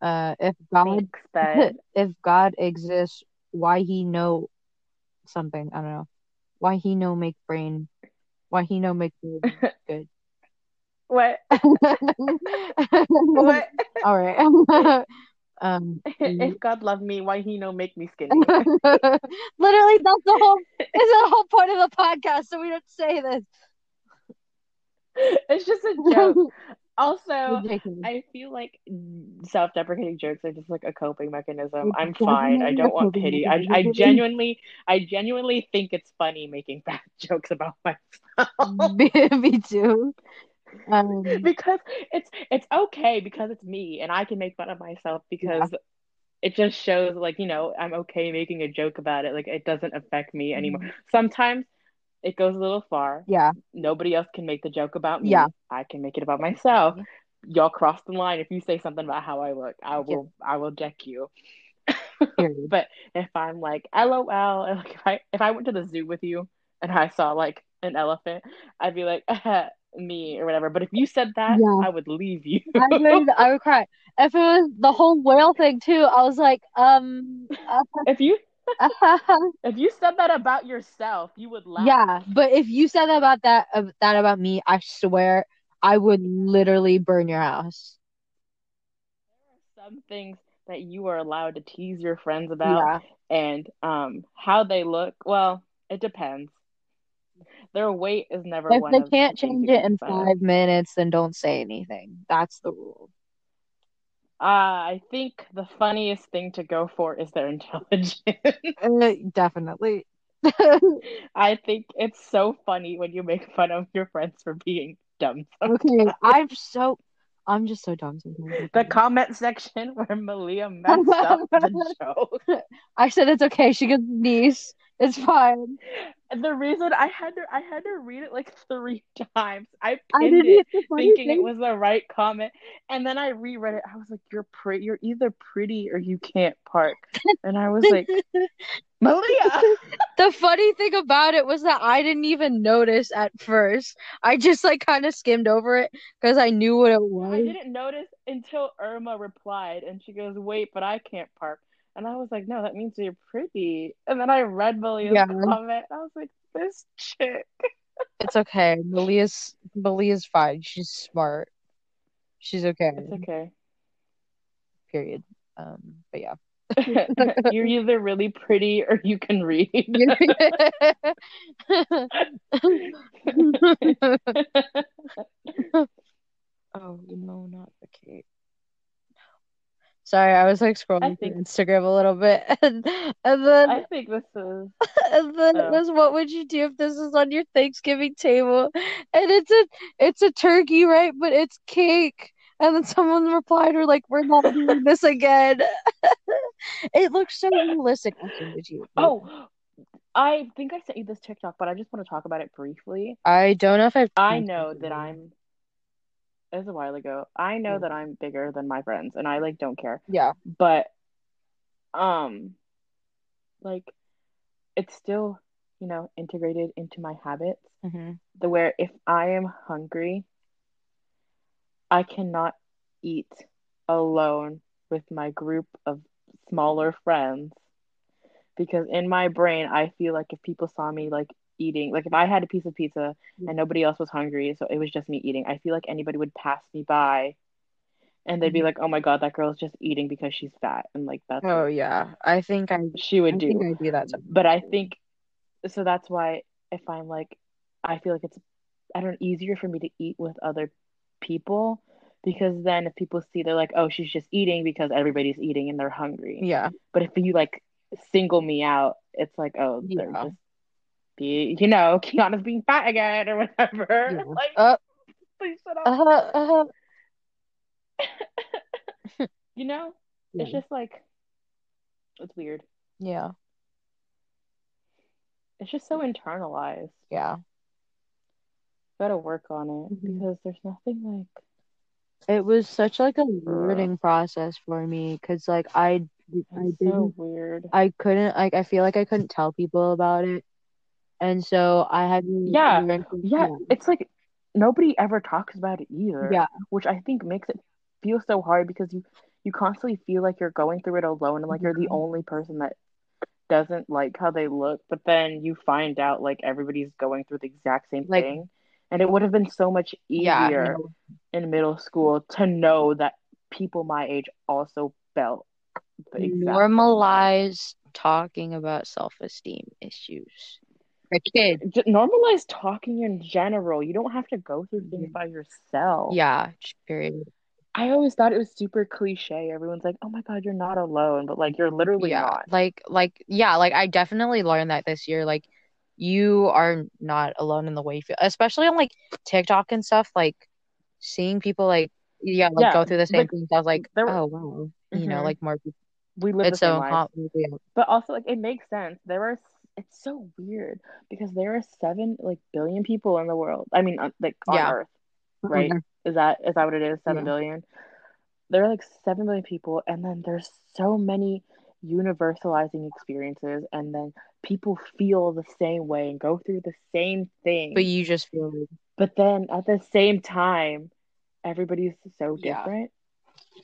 Uh, if God, *laughs* bud. if God exists, why he know something? I don't know. Why he know make brain? Why he know make brain *laughs* good? What? *laughs* What? All right. um. if God loved me, why he know make me skinny? Literally, that's the whole. It's the whole point of the podcast, so we don't say this. it's just a joke. Also, I feel like self-deprecating jokes are just like a coping mechanism. I'm fine. I don't want pity. I, I genuinely, I genuinely think it's funny making *laughs* bad jokes about myself. *laughs* me, too. Um, because it's it's okay because it's me and I can make fun of myself because it just shows like you know I'm okay making a joke about it like it doesn't affect me anymore. Sometimes it goes a little far. yeah, Nobody else can make the joke about me. Yeah. I can make it about myself. Yeah. Y'all cross the line if you say something about how I look. I will I will deck you. *laughs* But if I'm like LOL, and like if I if I went to the zoo with you and I saw like an elephant, I'd be like *laughs* me or whatever. But if you said that, Yeah. I would leave you. I would, I would cry. If it was the whole whale thing too, I was like, um, uh, *laughs* if you if you said that about yourself, you would laugh. Yeah, but if you said that about that uh, that about me, I swear I would literally burn your house. There are some things that you are allowed to tease your friends about, Yeah. and um, how they look. Well, it depends. Their weight is never If one they of can't change it in five minutes, then don't say anything. That's the rule. Uh, I think the funniest thing to go for is their *laughs* intelligence. Uh, definitely. *laughs* I think it's so funny when you make fun of your friends for being dumb. Okay. I'm so I'm just so dumb sometimes. *laughs* The comment section where Malia messed up the joke. I said it's okay. She gets sneeze. It's fine. And the reason I had to I had to read it like three *laughs* times. I I pinned didn't it thinking it was the right comment, and then I reread it. I was like, "You're pretty. You're either pretty or you can't park." And I was like, *laughs* "Malia." *laughs* The funny thing about it was that I didn't even notice at first. I just like kind of skimmed over it because I knew what it was. I didn't notice until Irma replied, and she goes, "Wait, but I can't park." And I was like, "No, that means you're pretty." And then I read Malia's Yeah. comment. I was like, "This chick." It's okay. Malia's Malia's fine. She's smart. She's okay. It's okay. Period. Um, but yeah. *laughs* you're either really pretty or you can read. *laughs* *laughs* Oh, no, not the cake. Sorry, I was like I scrolling through Instagram a little bit, *laughs* and, and then I think this is *laughs* and then it oh. was, what would you do if this is on your Thanksgiving table? And it's a it's a turkey, right? But it's cake. And then someone replied, "We're like, we're not doing this again." *laughs* It looks so realistic. I'll send it to you. Oh, I think I sent you this TikTok, but I just want to talk about it briefly. I don't know if I've. I know that I'm it was a while ago. I know Yeah. that I'm bigger than my friends and I like don't care. Yeah. But um like it's still, you know, integrated into my habits. hmm The where if I am hungry, I cannot eat alone with my group of smaller friends because in my brain I feel like if people saw me like eating, like if I had a piece of pizza and nobody else was hungry, so it was just me eating, I feel like anybody would pass me by and they'd be Mhm. like, "Oh my God, that girl's just eating because she's fat," and like that's Oh yeah. I think I. she I would do. think I do that. sometimes. But I think so that's why if I'm like I feel like it's I don't know, easier for me to eat with other people because then if people see they're like, oh, she's just eating because everybody's eating and they're hungry. Yeah. But if you like single me out, it's like, oh, they're just you know, *laughs* Kiana's being fat again or whatever. Yeah. *laughs* Like, Uh, please shut up. uh, uh, *laughs* You know, yeah. it's just like it's weird. Yeah. It's just so internalized. Yeah. Gotta work on it Mhm. because there's nothing like It was such like a learning process for me because like I I didn't so weird. I couldn't like I feel like I couldn't tell people about it. And so I had Yeah. Yeah, it's like nobody ever talks about it either. Yeah. Which I think makes it feel so hard because you you constantly feel like you're going through it alone and like you're the mm-hmm. only person that doesn't like how they look, but then you find out like everybody's going through the exact same Like- thing. And it would have been so much Yeah, easier no. in middle school to know that people my age also felt the exact same. Normalize talking about self-esteem issues. Kids. J- normalize talking in general. You don't have to go through things Yeah. by yourself. Yeah, period. I always thought it was super cliche. Everyone's like, "Oh my God, you're not alone," but like you're literally Yeah, not. like like yeah, like I definitely learned that this year. Like you are not alone in the way you feel, especially on like TikTok and stuff. Like seeing people like yeah, like Yeah, go through the same like, things. I was like, there oh wow, you know, Mhm. like more people. We live It's so lives. hot. Yeah. But also like it makes sense. There are it's so weird because there are seven like billion people in the world. I mean, like on Yeah. Earth, right? Is that is that what it is? Seven Yeah. billion. There are like seven billion people, and then there's so many universalizing experiences, and then people feel the same way and go through the same thing. But you just feel But then at the same time, everybody's so Yeah. different.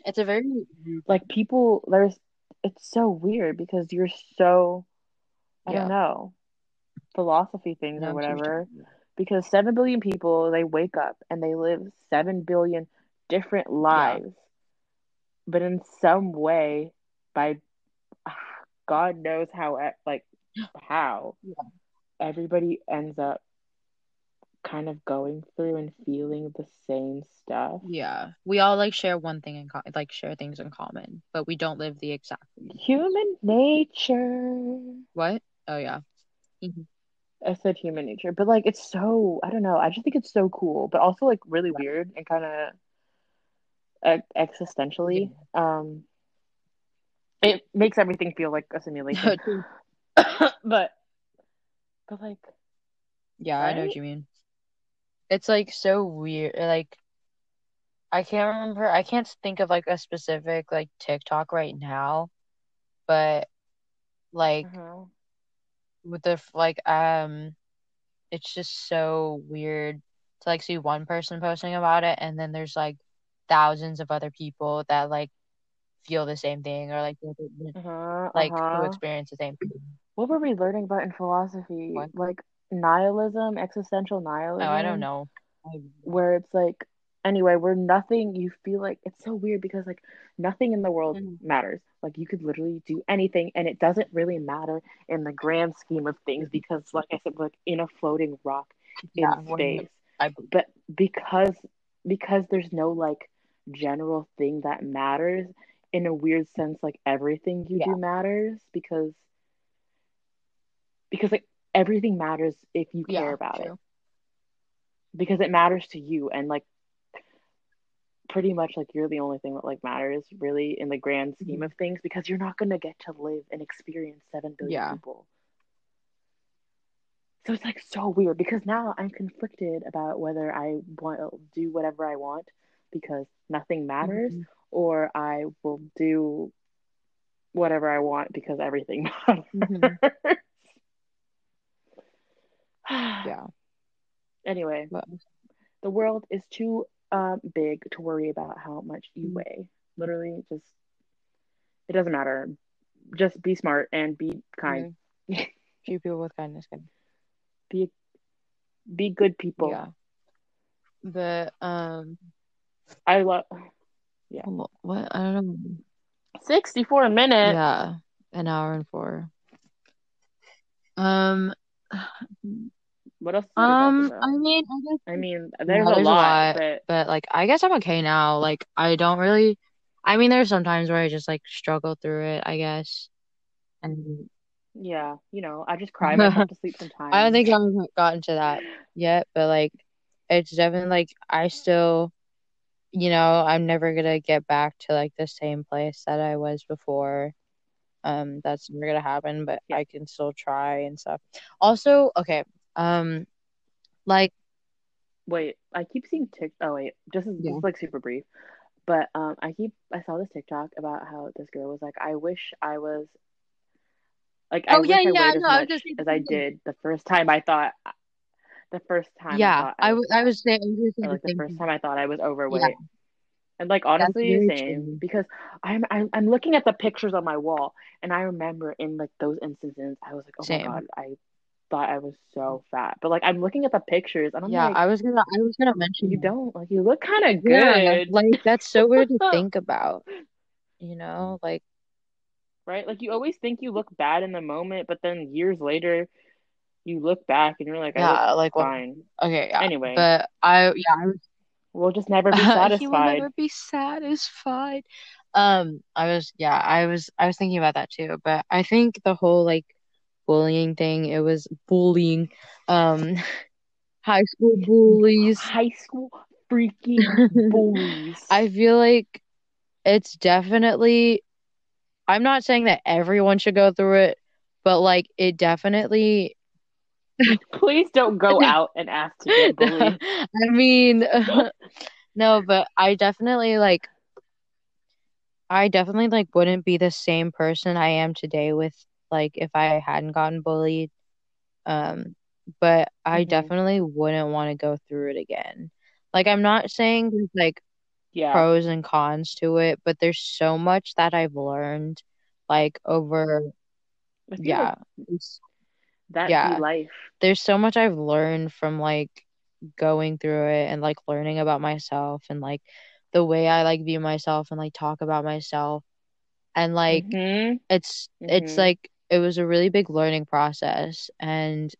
it's a very Like people, there's, it's so weird because you're so I Yeah. don't know, philosophy things No, or I see what you're whatever. Because 7 billion people, they wake up and they live 7 billion different lives. But in some way, by ah, God knows how, like, *gasps* how, Yeah. everybody ends up kind of going through and feeling the same stuff. Yeah. We all like share one thing in common, like share things in common, but we don't live the exact. Human nature. What? Oh yeah. Mhm. I said human nature, but like it's so I don't know. I just think it's so cool, but also like really Yeah. weird and kind of existentially. Um, it makes everything feel like a simulation. *laughs* *coughs* But but like Yeah, I know what you mean. It's like so weird. Like I can't remember. I can't think of like a specific like TikTok right now, but like uh-huh. With the like um it's just so weird to like see one person posting about it and then there's like thousands of other people that like feel the same thing or like Uh-huh. like who uh-huh. experience the same thing. What were we learning about in philosophy? What? Like nihilism, existential Oh, nihilism. I don't know. where it's like anyway we're nothing you feel like it's so weird because like nothing in the world Mhm. matters. Like you could literally do anything and it doesn't really matter in the grand scheme of things because like i said like in a floating rock Yeah, in space. I but because because there's no like general thing that matters in a weird sense like everything you Yeah. do matters because because like everything matters if you care yeah, about it. because it matters to you and like pretty much like you're the only thing that like matters really in the grand scheme Mhm. of things because you're not going to get to live and experience 7 billion Yeah. people so it's like so weird because now i'm conflicted about whether i want to do whatever i want because nothing matters Mhm. or i will do whatever i want because everything *laughs* matters Mhm. *sighs* Yeah. anyway But the world is too um, big to worry about how much you Mhm. weigh. Literally, just it doesn't matter. Just be smart and be kind. *laughs* treat people with kindness. Kind Be be good people. Yeah. The um I love Yeah. what I don't know. sixty four minutes. Yeah, an hour and four. Um What else? Um there to talk I mean I guess I mean, there's, Yeah, a, there's a lot, lot. but but like I guess I'm okay now. Like I don't really I mean there's some times where I just like struggle through it, I guess. And yeah, you know, I just cry myself to sleep sometimes. *laughs* I don't think I've gotten to that yet, but like it's definitely like I still you know, I'm never gonna get back to like the same place that I was before. Um, that's never gonna happen, but Yeah. I can still try and stuff. Also, okay, um, like Wait, I keep seeing Tik. Oh wait, just Yeah. like super brief, but um, I keep I saw this TikTok about how this girl was like, I wish I was like I Oh, wish yeah, yeah, as no, I was much gonna say the as I did the first time I thought the first time yeah, I I I was I was saying I was gonna say or the like the first thing. time I thought I was overweight. Yeah. And like honestly, same true. because I'm, I'm I'm looking at the pictures on my wall, and I remember in like those instances, I was like, oh Same. my god, I thought I was so fat. But like I'm looking at the pictures, and I'm Yeah, like, I was gonna I was gonna mention you don't like you look kind of Yeah, good, like that's so weird to *laughs* think about. You know, like right? Like you always think you look bad in the moment, but then years later, you look back and you're like, I yeah, look like fine. Okay, yeah, Anyway, but I yeah I was we'll just never be satisfied. *laughs* He will never be satisfied. Um, I was, yeah, I was, I was thinking about that too. But I think the whole like bullying thing, it was bullying, um, *laughs* high school bullies. High school freaking *laughs* bullies. I feel like it's definitely, I'm not saying that everyone should go through it, but like it definitely, *laughs* Please don't go out and ask to get bullied. I mean, no, but I definitely like, I definitely like wouldn't be the same person I am today with like if I hadn't gotten bullied. Um, but I Mhm. definitely wouldn't want to go through it again. Like I'm not saying there's like Yeah. pros and cons to it, but there's so much that I've learned like over yeah, like that Yeah. life. There's so much I've learned from like going through it and like learning about myself and like the way I like view myself and like talk about myself. And like Mhm. it's it's Mhm. like it was a really big learning process and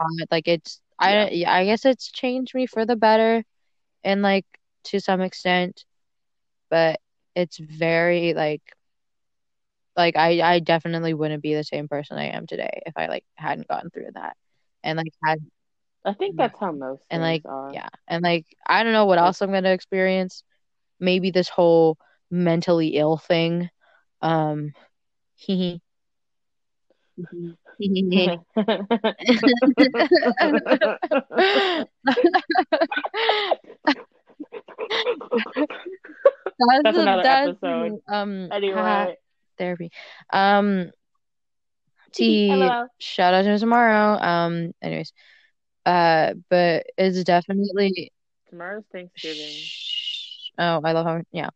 um, like it's I yeah, I guess it's changed me for the better and like to some extent, but it's very like like I I definitely wouldn't be the same person I am today if I like hadn't gone through that and like had I think that's how most and like are. yeah and like I don't know what else I'm gonna experience. Maybe this whole mentally ill thing. Um, *laughs* hee. That's, That's a- another that's, episode. Um, anyway, therapy. Um, *laughs* T. shout out to tomorrow. Um, anyways, uh, but it's definitely. tomorrow's Thanksgiving. Shh. Oh, I love how yeah.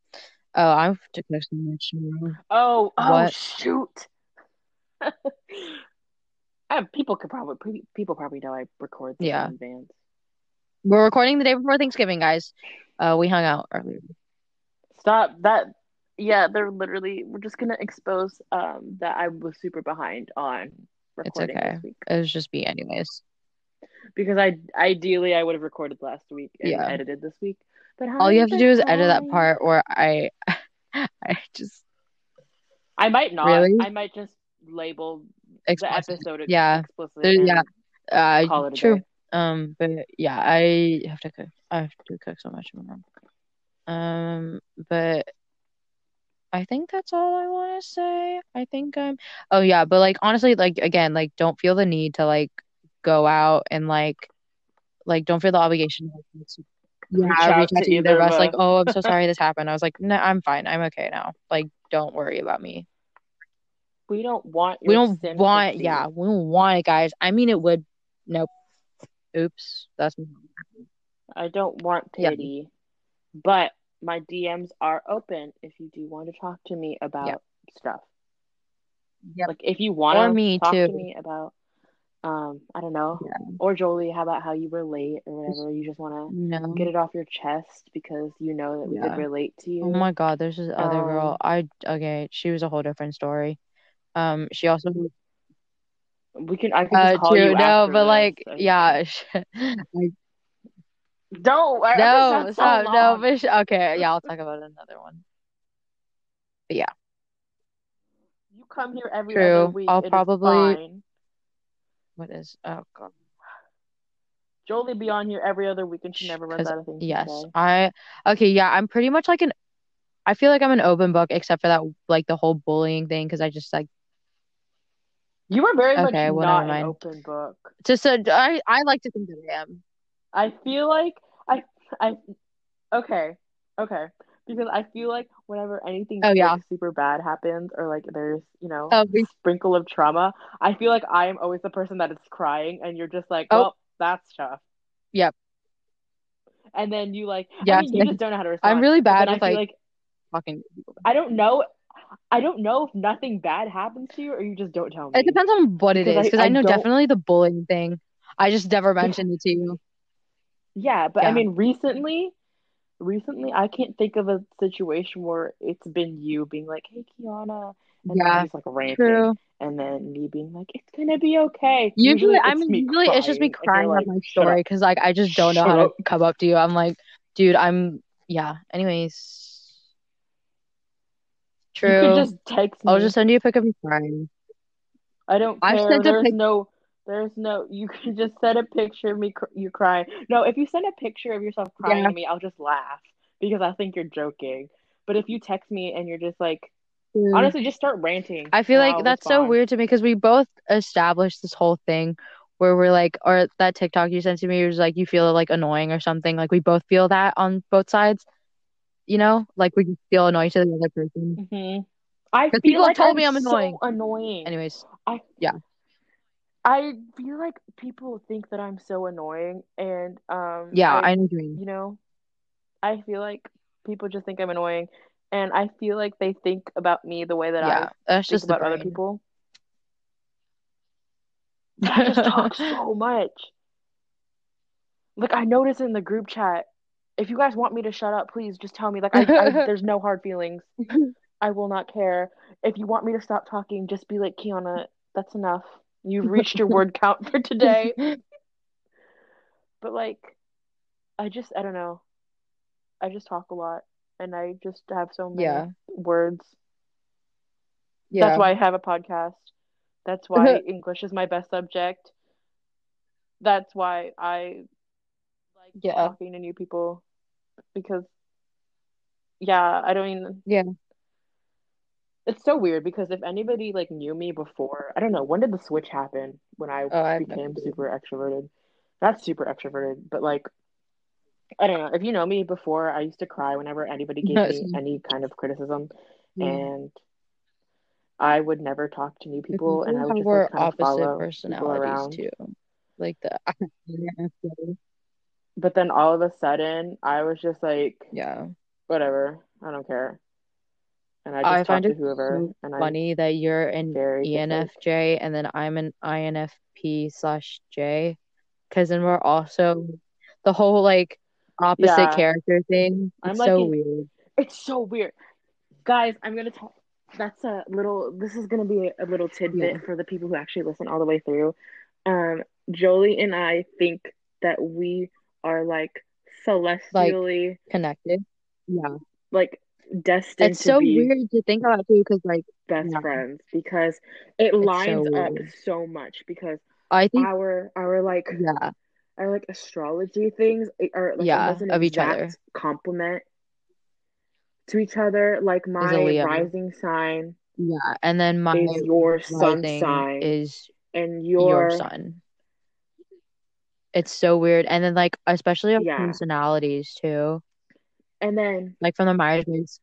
Oh, I have to cook so much tomorrow. Oh, oh What? shoot. *laughs* People could probably people probably know I record Yeah. in advance. We're recording the day before Thanksgiving, guys. Uh, we hung out earlier. Stop that. Yeah, they're literally. We're just gonna expose um that I was super behind on It's okay. this week It was just me, anyways. because I ideally I would have recorded last week and Yeah. edited this week. But All you have to do is edit that part where I, *laughs* I just I might not. Really? I might just label the episode Yeah. explicit. There- yeah. Uh, Call it true. Um, but yeah, I have to cook. I have to cook so much tomorrow. Um, but I think that's all I want to say. I think I'm. Oh yeah, but like honestly, like again, like don't feel the need to like go out and like, like don't feel the obligation. To, like, yeah, Reach out reach out to to either of us. Like, oh, I'm so *laughs* sorry this happened. I was like, no, I'm fine. I'm okay now. Like, don't worry about me. We don't want. We don't want. Yeah, we don't want it, guys. I mean, it would. Nope. Oops. That's. I don't want Yeah. pity, but my DMs are open if you do want to talk to me about Yep. stuff. Yep. Like if you want Or to me, talk to me about, um, I don't know, Yeah. or Jolie, how about how you relate or whatever. You just want to No. get it off your chest because you know that we Yeah. could relate to you. Oh my God, there's this other girl. Um, I okay, she was a whole different story. Um, she also We can. I can uh just call true, you no, but this. like yeah, *laughs* Don't. I- no, so stop, no, but sh okay, yeah, I'll talk about another one. But yeah, You come here every True. other week. I'll probably- what is oh God, Jolie be on here every other week and she never runs out of things yes, to say. I okay, yeah, I'm pretty much like an. I feel like I'm an open book except for that like the whole bullying thing because I just like You are very much Okay, well, not an open book. just uh, I I like to think that I am. I feel like I I okay okay because I feel like whenever anything Oh, like, super bad happens or like there's you know Oh, we- sprinkle of trauma, I feel like I am always the person that is crying and you're just like, Oh. well, that's tough. Yep. And then you like, Yeah, I mean, you just don't know how to respond. I'm really bad then with I feel like like talking to people. I don't know. I don't know if nothing bad happens to you or you just don't tell me. It depends on what it is, I- because I, I know don't- definitely the bullying thing. I just never mentioned it to you. Yeah, but I mean, recently, recently, I can't think of a situation where it's been you being like, "Hey, Kiana," and Yeah, then just like ranting, True. and then me being like, "It's gonna be okay." Usually, I mean, me usually it's just me crying like, out my story because, like, I just don't know how to up. come up to you. I'm like, dude, I'm, yeah. Anyways, You could true. just text me. I'll just send you a pic of me crying. I don't I've care. sent a There's pic- no. There's no. You can *laughs* just send a picture of me. Cr- you crying. No, if you send a picture of yourself crying Yeah. to me, I'll just laugh because I think you're joking. But if you text me and you're just like, True. honestly, just start ranting. I feel like I'll that's so weird to me because we both established this whole thing where we're like, or that TikTok you sent to me was like, you feel like annoying or something. Like we both feel that on both sides, you know, like we just feel annoyed to the other person. hmm I feel people have like told me I'm I'm so annoying. annoying. Anyways, I feel like people think that I'm so annoying, and um, yeah, I, I know what you know, I feel like people just think I'm annoying, and I feel like they think about me the way that Yeah, I that's think just about other people. *laughs* I just talk so much. Like I notice in the group chat, if you guys want me to shut up, please just tell me. Like I, I *laughs* there's no hard feelings. I will not care. If you want me to stop talking, just be like, Kiana, that's enough. You've reached your word count for today. But like, I just, I don't know. I just talk a lot and I just have so many Yeah. words. Yeah. That's why I have a podcast. That's why *laughs* English is my best subject. That's why I Yeah. talking to new people because, yeah, I don't even. Yeah. It's so weird because if anybody like knew me before, I don't know, when did the switch happen when I Oh, I have no became super extroverted? that's super extroverted, but like, I don't know. If you know me before, I used to cry whenever anybody gave No, me any kind of criticism, Yeah. and I would never talk to new people, and I would just we're like kind of opposite follow people personalities around. too. Like the *laughs* But then all of a sudden, I was just like, yeah. whatever, I don't care, and I I just find talk to it whoever, so and I'm funny that you're an ENFJ and then I'm an INFP slash J, because then we're also the whole like opposite yeah, character thing. I'm It's like so weird. It's so weird. Guys, I'm gonna talk. That's a little. This is gonna be a, a little tidbit Yeah. for the people who actually listen all the way through. Um, Jolie and I think that we are like celestially, Connected. Yeah. like destined It's so weird to think about too, because like best yeah, friends because it it's so lines up so much because I think our our like yeah, our like astrology things are like yeah, of each other complement to each other. Like my rising sign Yeah. And then my your sun sign is and your your sun. It's so weird. And then like especially our yeah personalities too. and then Like from the Myers-Briggs.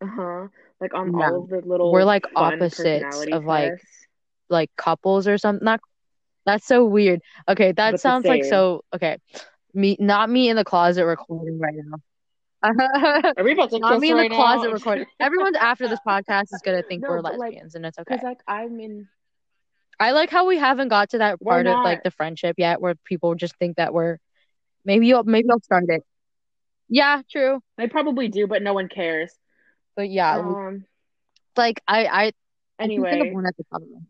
uh-huh like on Yeah. all of the little We're like opposites of like tests like couples or something. Not that's so weird. Okay, that but sounds like so okay. Me not me in the closet recording right now. *laughs* are we about to Not me in the right now closet recording. Everyone's after this podcast is gonna think no we're but like lesbians and it's okay. because like I'm in I like how we haven't got to that we're part of like the friendship yet where people just think that we're maybe you'll maybe I'll start it. Yeah, true. they probably do but no one cares But yeah, like, um like I I I think anyway one at the top of my head.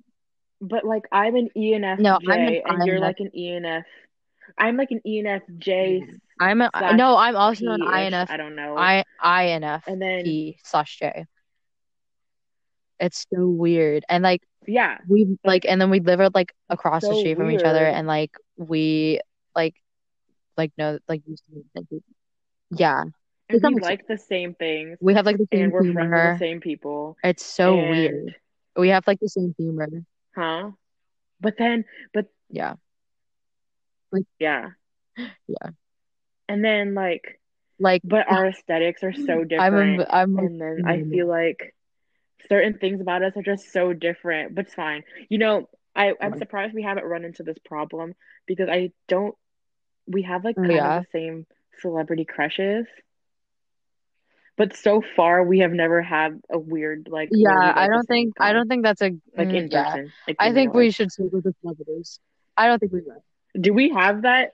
but like I'm an E No, I'm an ENFJ and you're INF. like an ENF I'm like an ENFJ I'm a no, I'm also an P-ish INF I don't know I INF and then P slash J. It's so weird. And like yeah we like and then we live like across the street from each other and like we like like know like used to like, yeah. And we like the same things We have like the same and we're friends with the humor. same people It's so and weird. We have like the same humor. huh but then but Yeah. Like yeah *gasps* yeah. and then like Like but our aesthetics are so I'm different a, I'm and then I feel like certain things about us are just so different but it's fine you know I I'm surprised we haven't run into this problem because I don't we have like kind yeah. of the same celebrity crushes but so far we have never had a weird like Yeah, we like I don't think I don't think that's a like mm, in yeah. person like I think we life should stick with the celebrities. I don't think we will. do we have that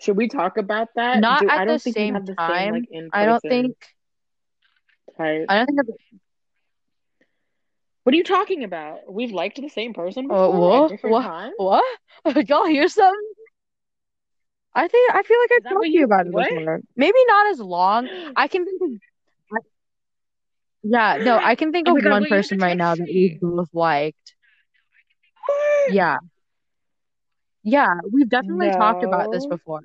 should we talk about that Not do at I the don't think we same have the same time. like in I don't think type I don't think what are you talking about we've liked the same person oh before at what different what times what? *laughs* Y'all hear something? I think I feel like I've talked to you about it before. Maybe not as long. *gasps* I can think of I- yeah, no, I can think oh of god one wait you have to person right now that we've both liked. Yeah. Yeah, we've definitely talked about this no before.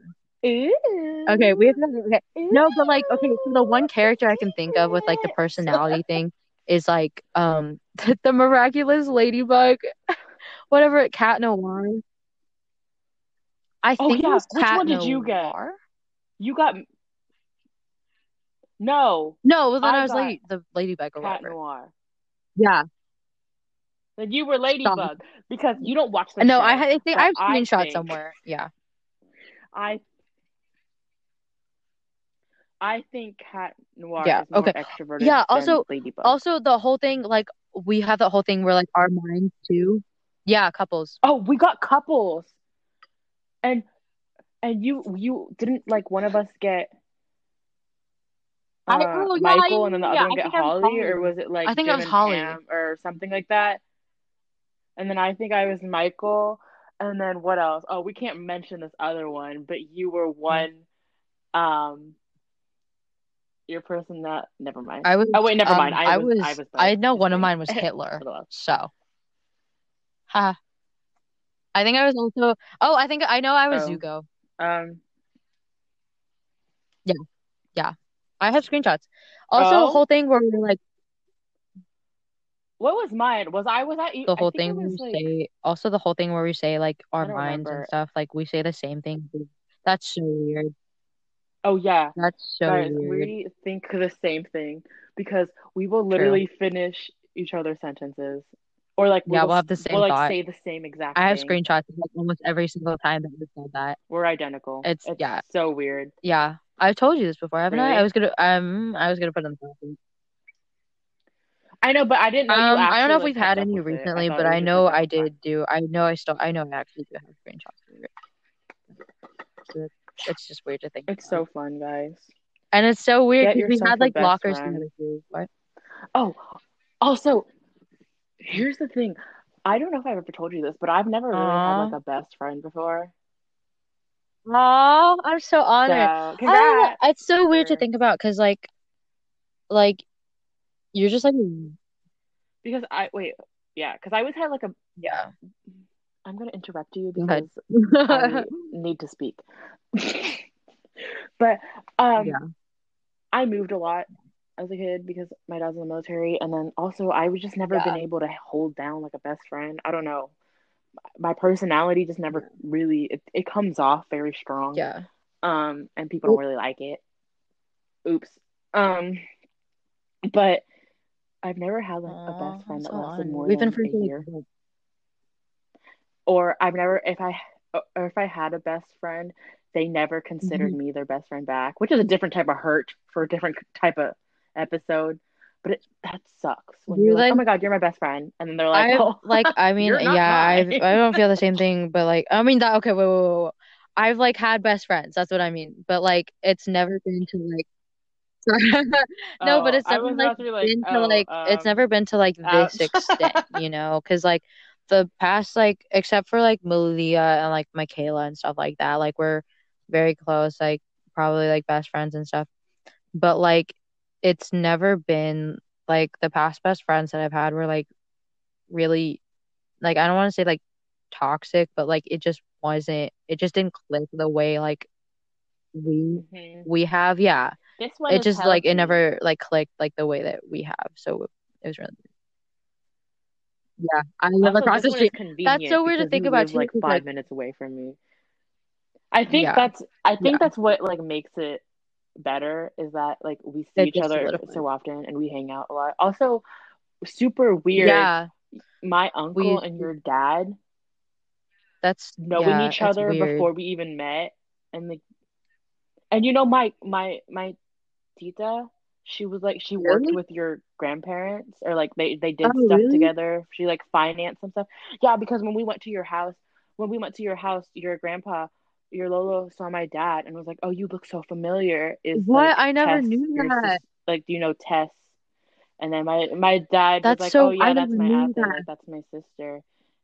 Okay, we have okay. No, but like, okay, so the one character I can think of with like the *laughs* personality thing is like um the, *laughs* the miraculous ladybug, *laughs* whatever, it, Cat Noir. I Oh think it yeah, which Cat one did you get? You got no No, well, then I, I was lady, the ladybug or Cat whatever. Noir. Yeah. Then you were Stop. Ladybug because you don't watch the No, show. I, I think I have I screenshot think somewhere. Yeah. I I think Cat Noir Yeah. is more Okay. extroverted Yeah. Also, Ladybug. also the whole thing, like we have that whole thing where like our minds too. Yeah, couples. Oh, we got couples. And and you you didn't like one of us get I uh oh yeah, Michael and then the yeah, other one I get I was Holly or was it like I think I Jim was Holly. Pam or something like that? And then I think I was Michael. And then what else? Oh, we can't mention this other one, but you were one um your person that never mind. I was Oh wait, never mind. um I I was was I was I know one of mine was *laughs* Hitler. For the love. So, ha. I think I was also Oh, I think I know I was Oh. Zuko. Um Yeah. Yeah. I have screenshots. Also, the oh whole thing where we were like what was mine? Was I was I the I whole think thing we like say also the whole thing where we say like our minds and stuff, like we say the same thing. That's so weird. Oh yeah. That's so Guys, weird. we think the same thing because we will True. literally finish each other's sentences. Or like we Yeah, will we'll have the same we'll like thought. say the same exact I have thing. screenshots of like almost every single time that we said that. We're identical. It's It's yeah, so weird. yeah. I've told you this before, haven't I? I was gonna um I was gonna put on. I know, but I didn't know Um, I don't know if we've had any it. I recently, but I know like I did do. I know I still I know I actually do have screenshots. So it's just weird to think It's about. so fun, guys. And it's so weird because we had like lockers. What? Oh, also, here's the thing. I don't know if I've ever told you this, but I've never really had like a best friend before. Aw, I'm so honored. So, I congrats. Oh, it's so weird to think about because like like you're just like because I wait, yeah, because I always had like a yeah. I'm gonna interrupt you because I *laughs* need to speak. But um Yeah. I moved a lot as a kid because my dad's in the military and then also I was just never Yeah. been able to hold down like a best friend. I don't know. My personality just never really it, it comes off very strong. Yeah. Um and people don't really like it. Oops. Um but I've never had like a best friend that lasted honored. more We've been than friends a like year. what? Or I've never if I or if I had a best friend, they never considered Mhm. me their best friend back, which is a different type of hurt for a different type of episode. But it that sucks when You you're like, like "Oh my God, you're my best friend," and then they're like, I've "Well, like I *laughs* mean yeah I've. I don't feel the same *laughs* thing but like I mean that okay wait wait wait, wait. I've like had best friends that's what I mean but like it's never been to like *laughs* no but Oh, it's I never like to like, been to "Oh, like it's um, never been to like uh, this extent you know because like the past like except for like Malia and like Michaela and stuff like that like we're very close like probably like best friends and stuff but like it's never been like the past best friends that I've had were like really like I don't want to say like toxic, but like it just wasn't it just didn't click the way like we mhm. we have. Yeah. This one It just like it never like clicked like the way that we have. So it was really yeah. I live Also, across the street. That's so weird to think about live too, like 'cause, five like minutes away from me. I think yeah, that's I think yeah. that's what like makes it better is that like we see It each other so often and we hang out a lot. Also, super weird. Yeah. My uncle We and your dad that's knowing yeah, each other weird. before we even met, and like, and you know my my my tita, she was like she worked Really? with your grandparents or like they they did Oh, stuff really? together. She like financed some stuff. Yeah, because when we went to your house, when we went to your house, your grandpa, your Lolo saw my dad and was like, "Oh, you look so familiar." Is What? like I never Tess knew that. sis like do you know Tess? And then my my dad was That's like, so "Oh yeah, I that's my ate, that. like that's my sister."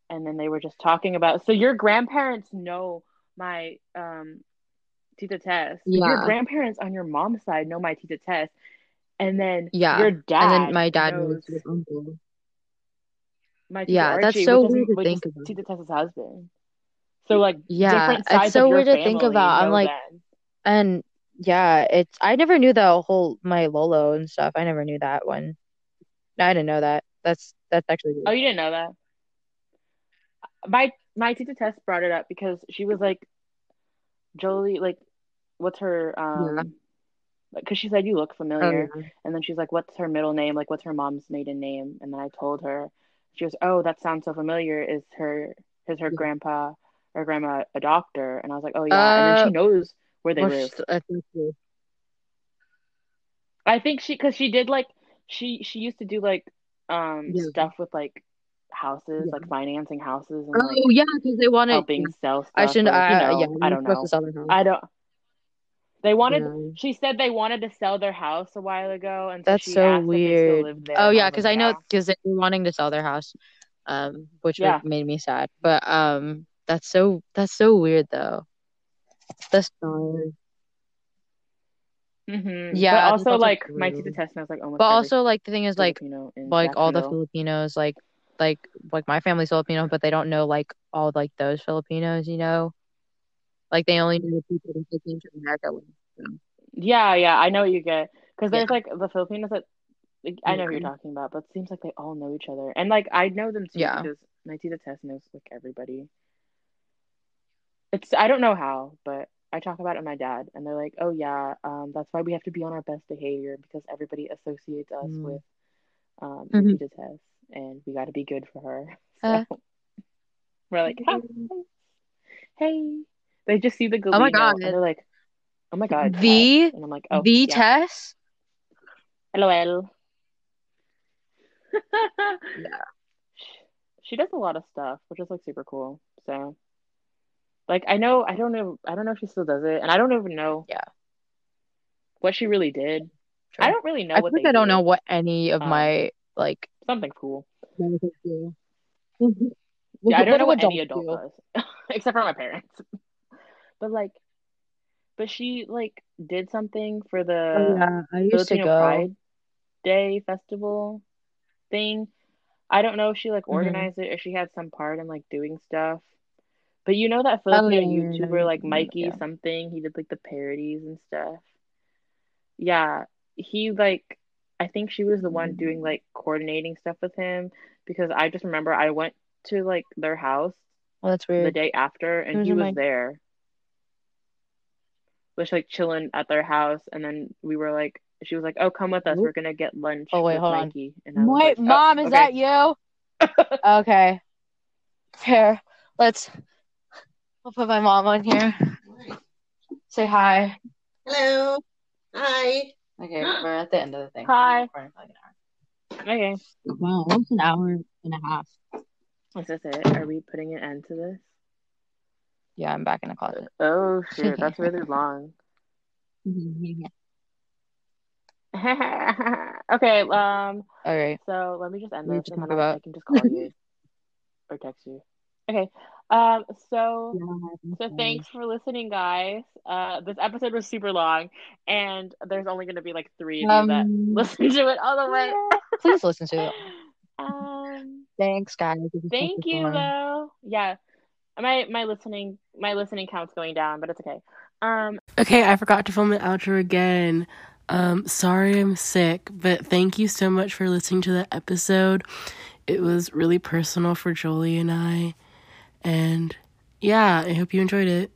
And then they were just talking about so your grandparents know my um Tita Tess. Your grandparents on your mom's side know my Tita Tess. And then Yeah. your And then my dad knows knows your uncle. my Yeah, that's so weird to think about. Tita Tess's husband. So like Yeah, different it's so weird to think about. I'm like, and yeah, it's I never knew that whole my Lolo and stuff. I never knew that one. I didn't know that. That's that's actually Oh, you didn't know that? My my Tita Tess brought it up because she was like Jolie, like what's her um, Yeah. Um because she said you look Oh familiar yeah. and then she's like what's her middle name like what's her mom's maiden name and then i told her she goes oh that sounds so familiar is her is her grandpa or grandma a doctor and i was like oh yeah and then Uh, she knows where they live I think so. i think she because she did like she she used to do like um Yeah. stuff with like houses, Yeah. like financing houses and like Oh yeah, because they wanted. helping sell stuff. I shouldn't. or, I, you know, yeah, I don't know. to sell their house. I don't. They wanted. Yeah. She said they wanted to sell their house a while ago, and so That's so asked if they still weird. there. Oh yeah, because I know because they were wanting to sell their house, um, which Yeah. made me sad. But um, that's so that's so weird though. That's so. hmm Yeah, but also like my true. tita Tess knows like almost But also like the thing is like like all the Filipinos like like like my family's Filipino, but they don't know like all like those Filipinos, you know? Like they only know the people that they came to America with. so, Yeah, yeah, I know what you get because Yeah. there's like the Filipinos that like, I know who you're talking about, but it seems like they all know each other, and like I know them too Yeah. because my tita Tess knows like everybody. It's I don't know how, but I talk about it with my dad, and they're like, "Oh yeah, um, that's why we have to be on our best behavior because everybody associates us Mm. with um Mhm. Nikita test, and we got to be good for her." *laughs* Uh. We're like, "Hi, *laughs* hey." They just see the Oh my God. and they're like, "Oh my God, The and I'm like, "Oh the yeah, test? lol." *laughs* Yeah. She does a lot of stuff, which is like super cool. So, like, I know, I don't know, I don't know if she still does it, and I don't even know Yeah. what she really did. I don't really know I what think I don't did. know what any of Um, my like Something cool. *laughs* Yeah, I don't know what any adult do. does, *laughs* except for my parents. But like, but she like did something for Oh the yeah, I used to go. Pride Day festival thing. I don't know if she like Mhm. organized it or she had some part in like doing stuff. But you know that Oh Filipino YouTuber like Mikey yeah. something, he did like the parodies and stuff. Yeah, he like I think she was the one doing like coordinating stuff with him because I just remember I went to like their house Well, that's weird. the day after and Who's he was my there. Just like chilling at their house and then we were like she was like, "Oh, come with us. We're gonna get lunch Oh wait, with hold on. Mikey." And I was Wait, like, "Oh, mom, is okay." that you? *laughs* Okay. Here, let's. I'll put my mom on here. Say hi. Hello. Hi. Okay, we're at the end of the thing. Hi. We're recording for like an Okay. hour. Wow, almost an hour and a half. Is this it? Are we putting an end to this? Yeah, I'm back in the closet. *laughs* Oh shit, that's really long. *laughs* *laughs* okay, um, All right. so let me just end this to and then I, I can just call you or text you. Okay. Um, so so thanks for listening, guys. Uh, this episode was super long, and there's only gonna be like three of you that Um, listen to it all the way. please listen to it. Um, Thanks, guys. Thank you though. Yeah, my my listening my listening count's going down, but it's okay. Um, Okay, I forgot to film an outro again. Um, sorry I'm sick, but thank you so much for listening to the episode. It was really personal for Jolie and I. And yeah, I hope you enjoyed it.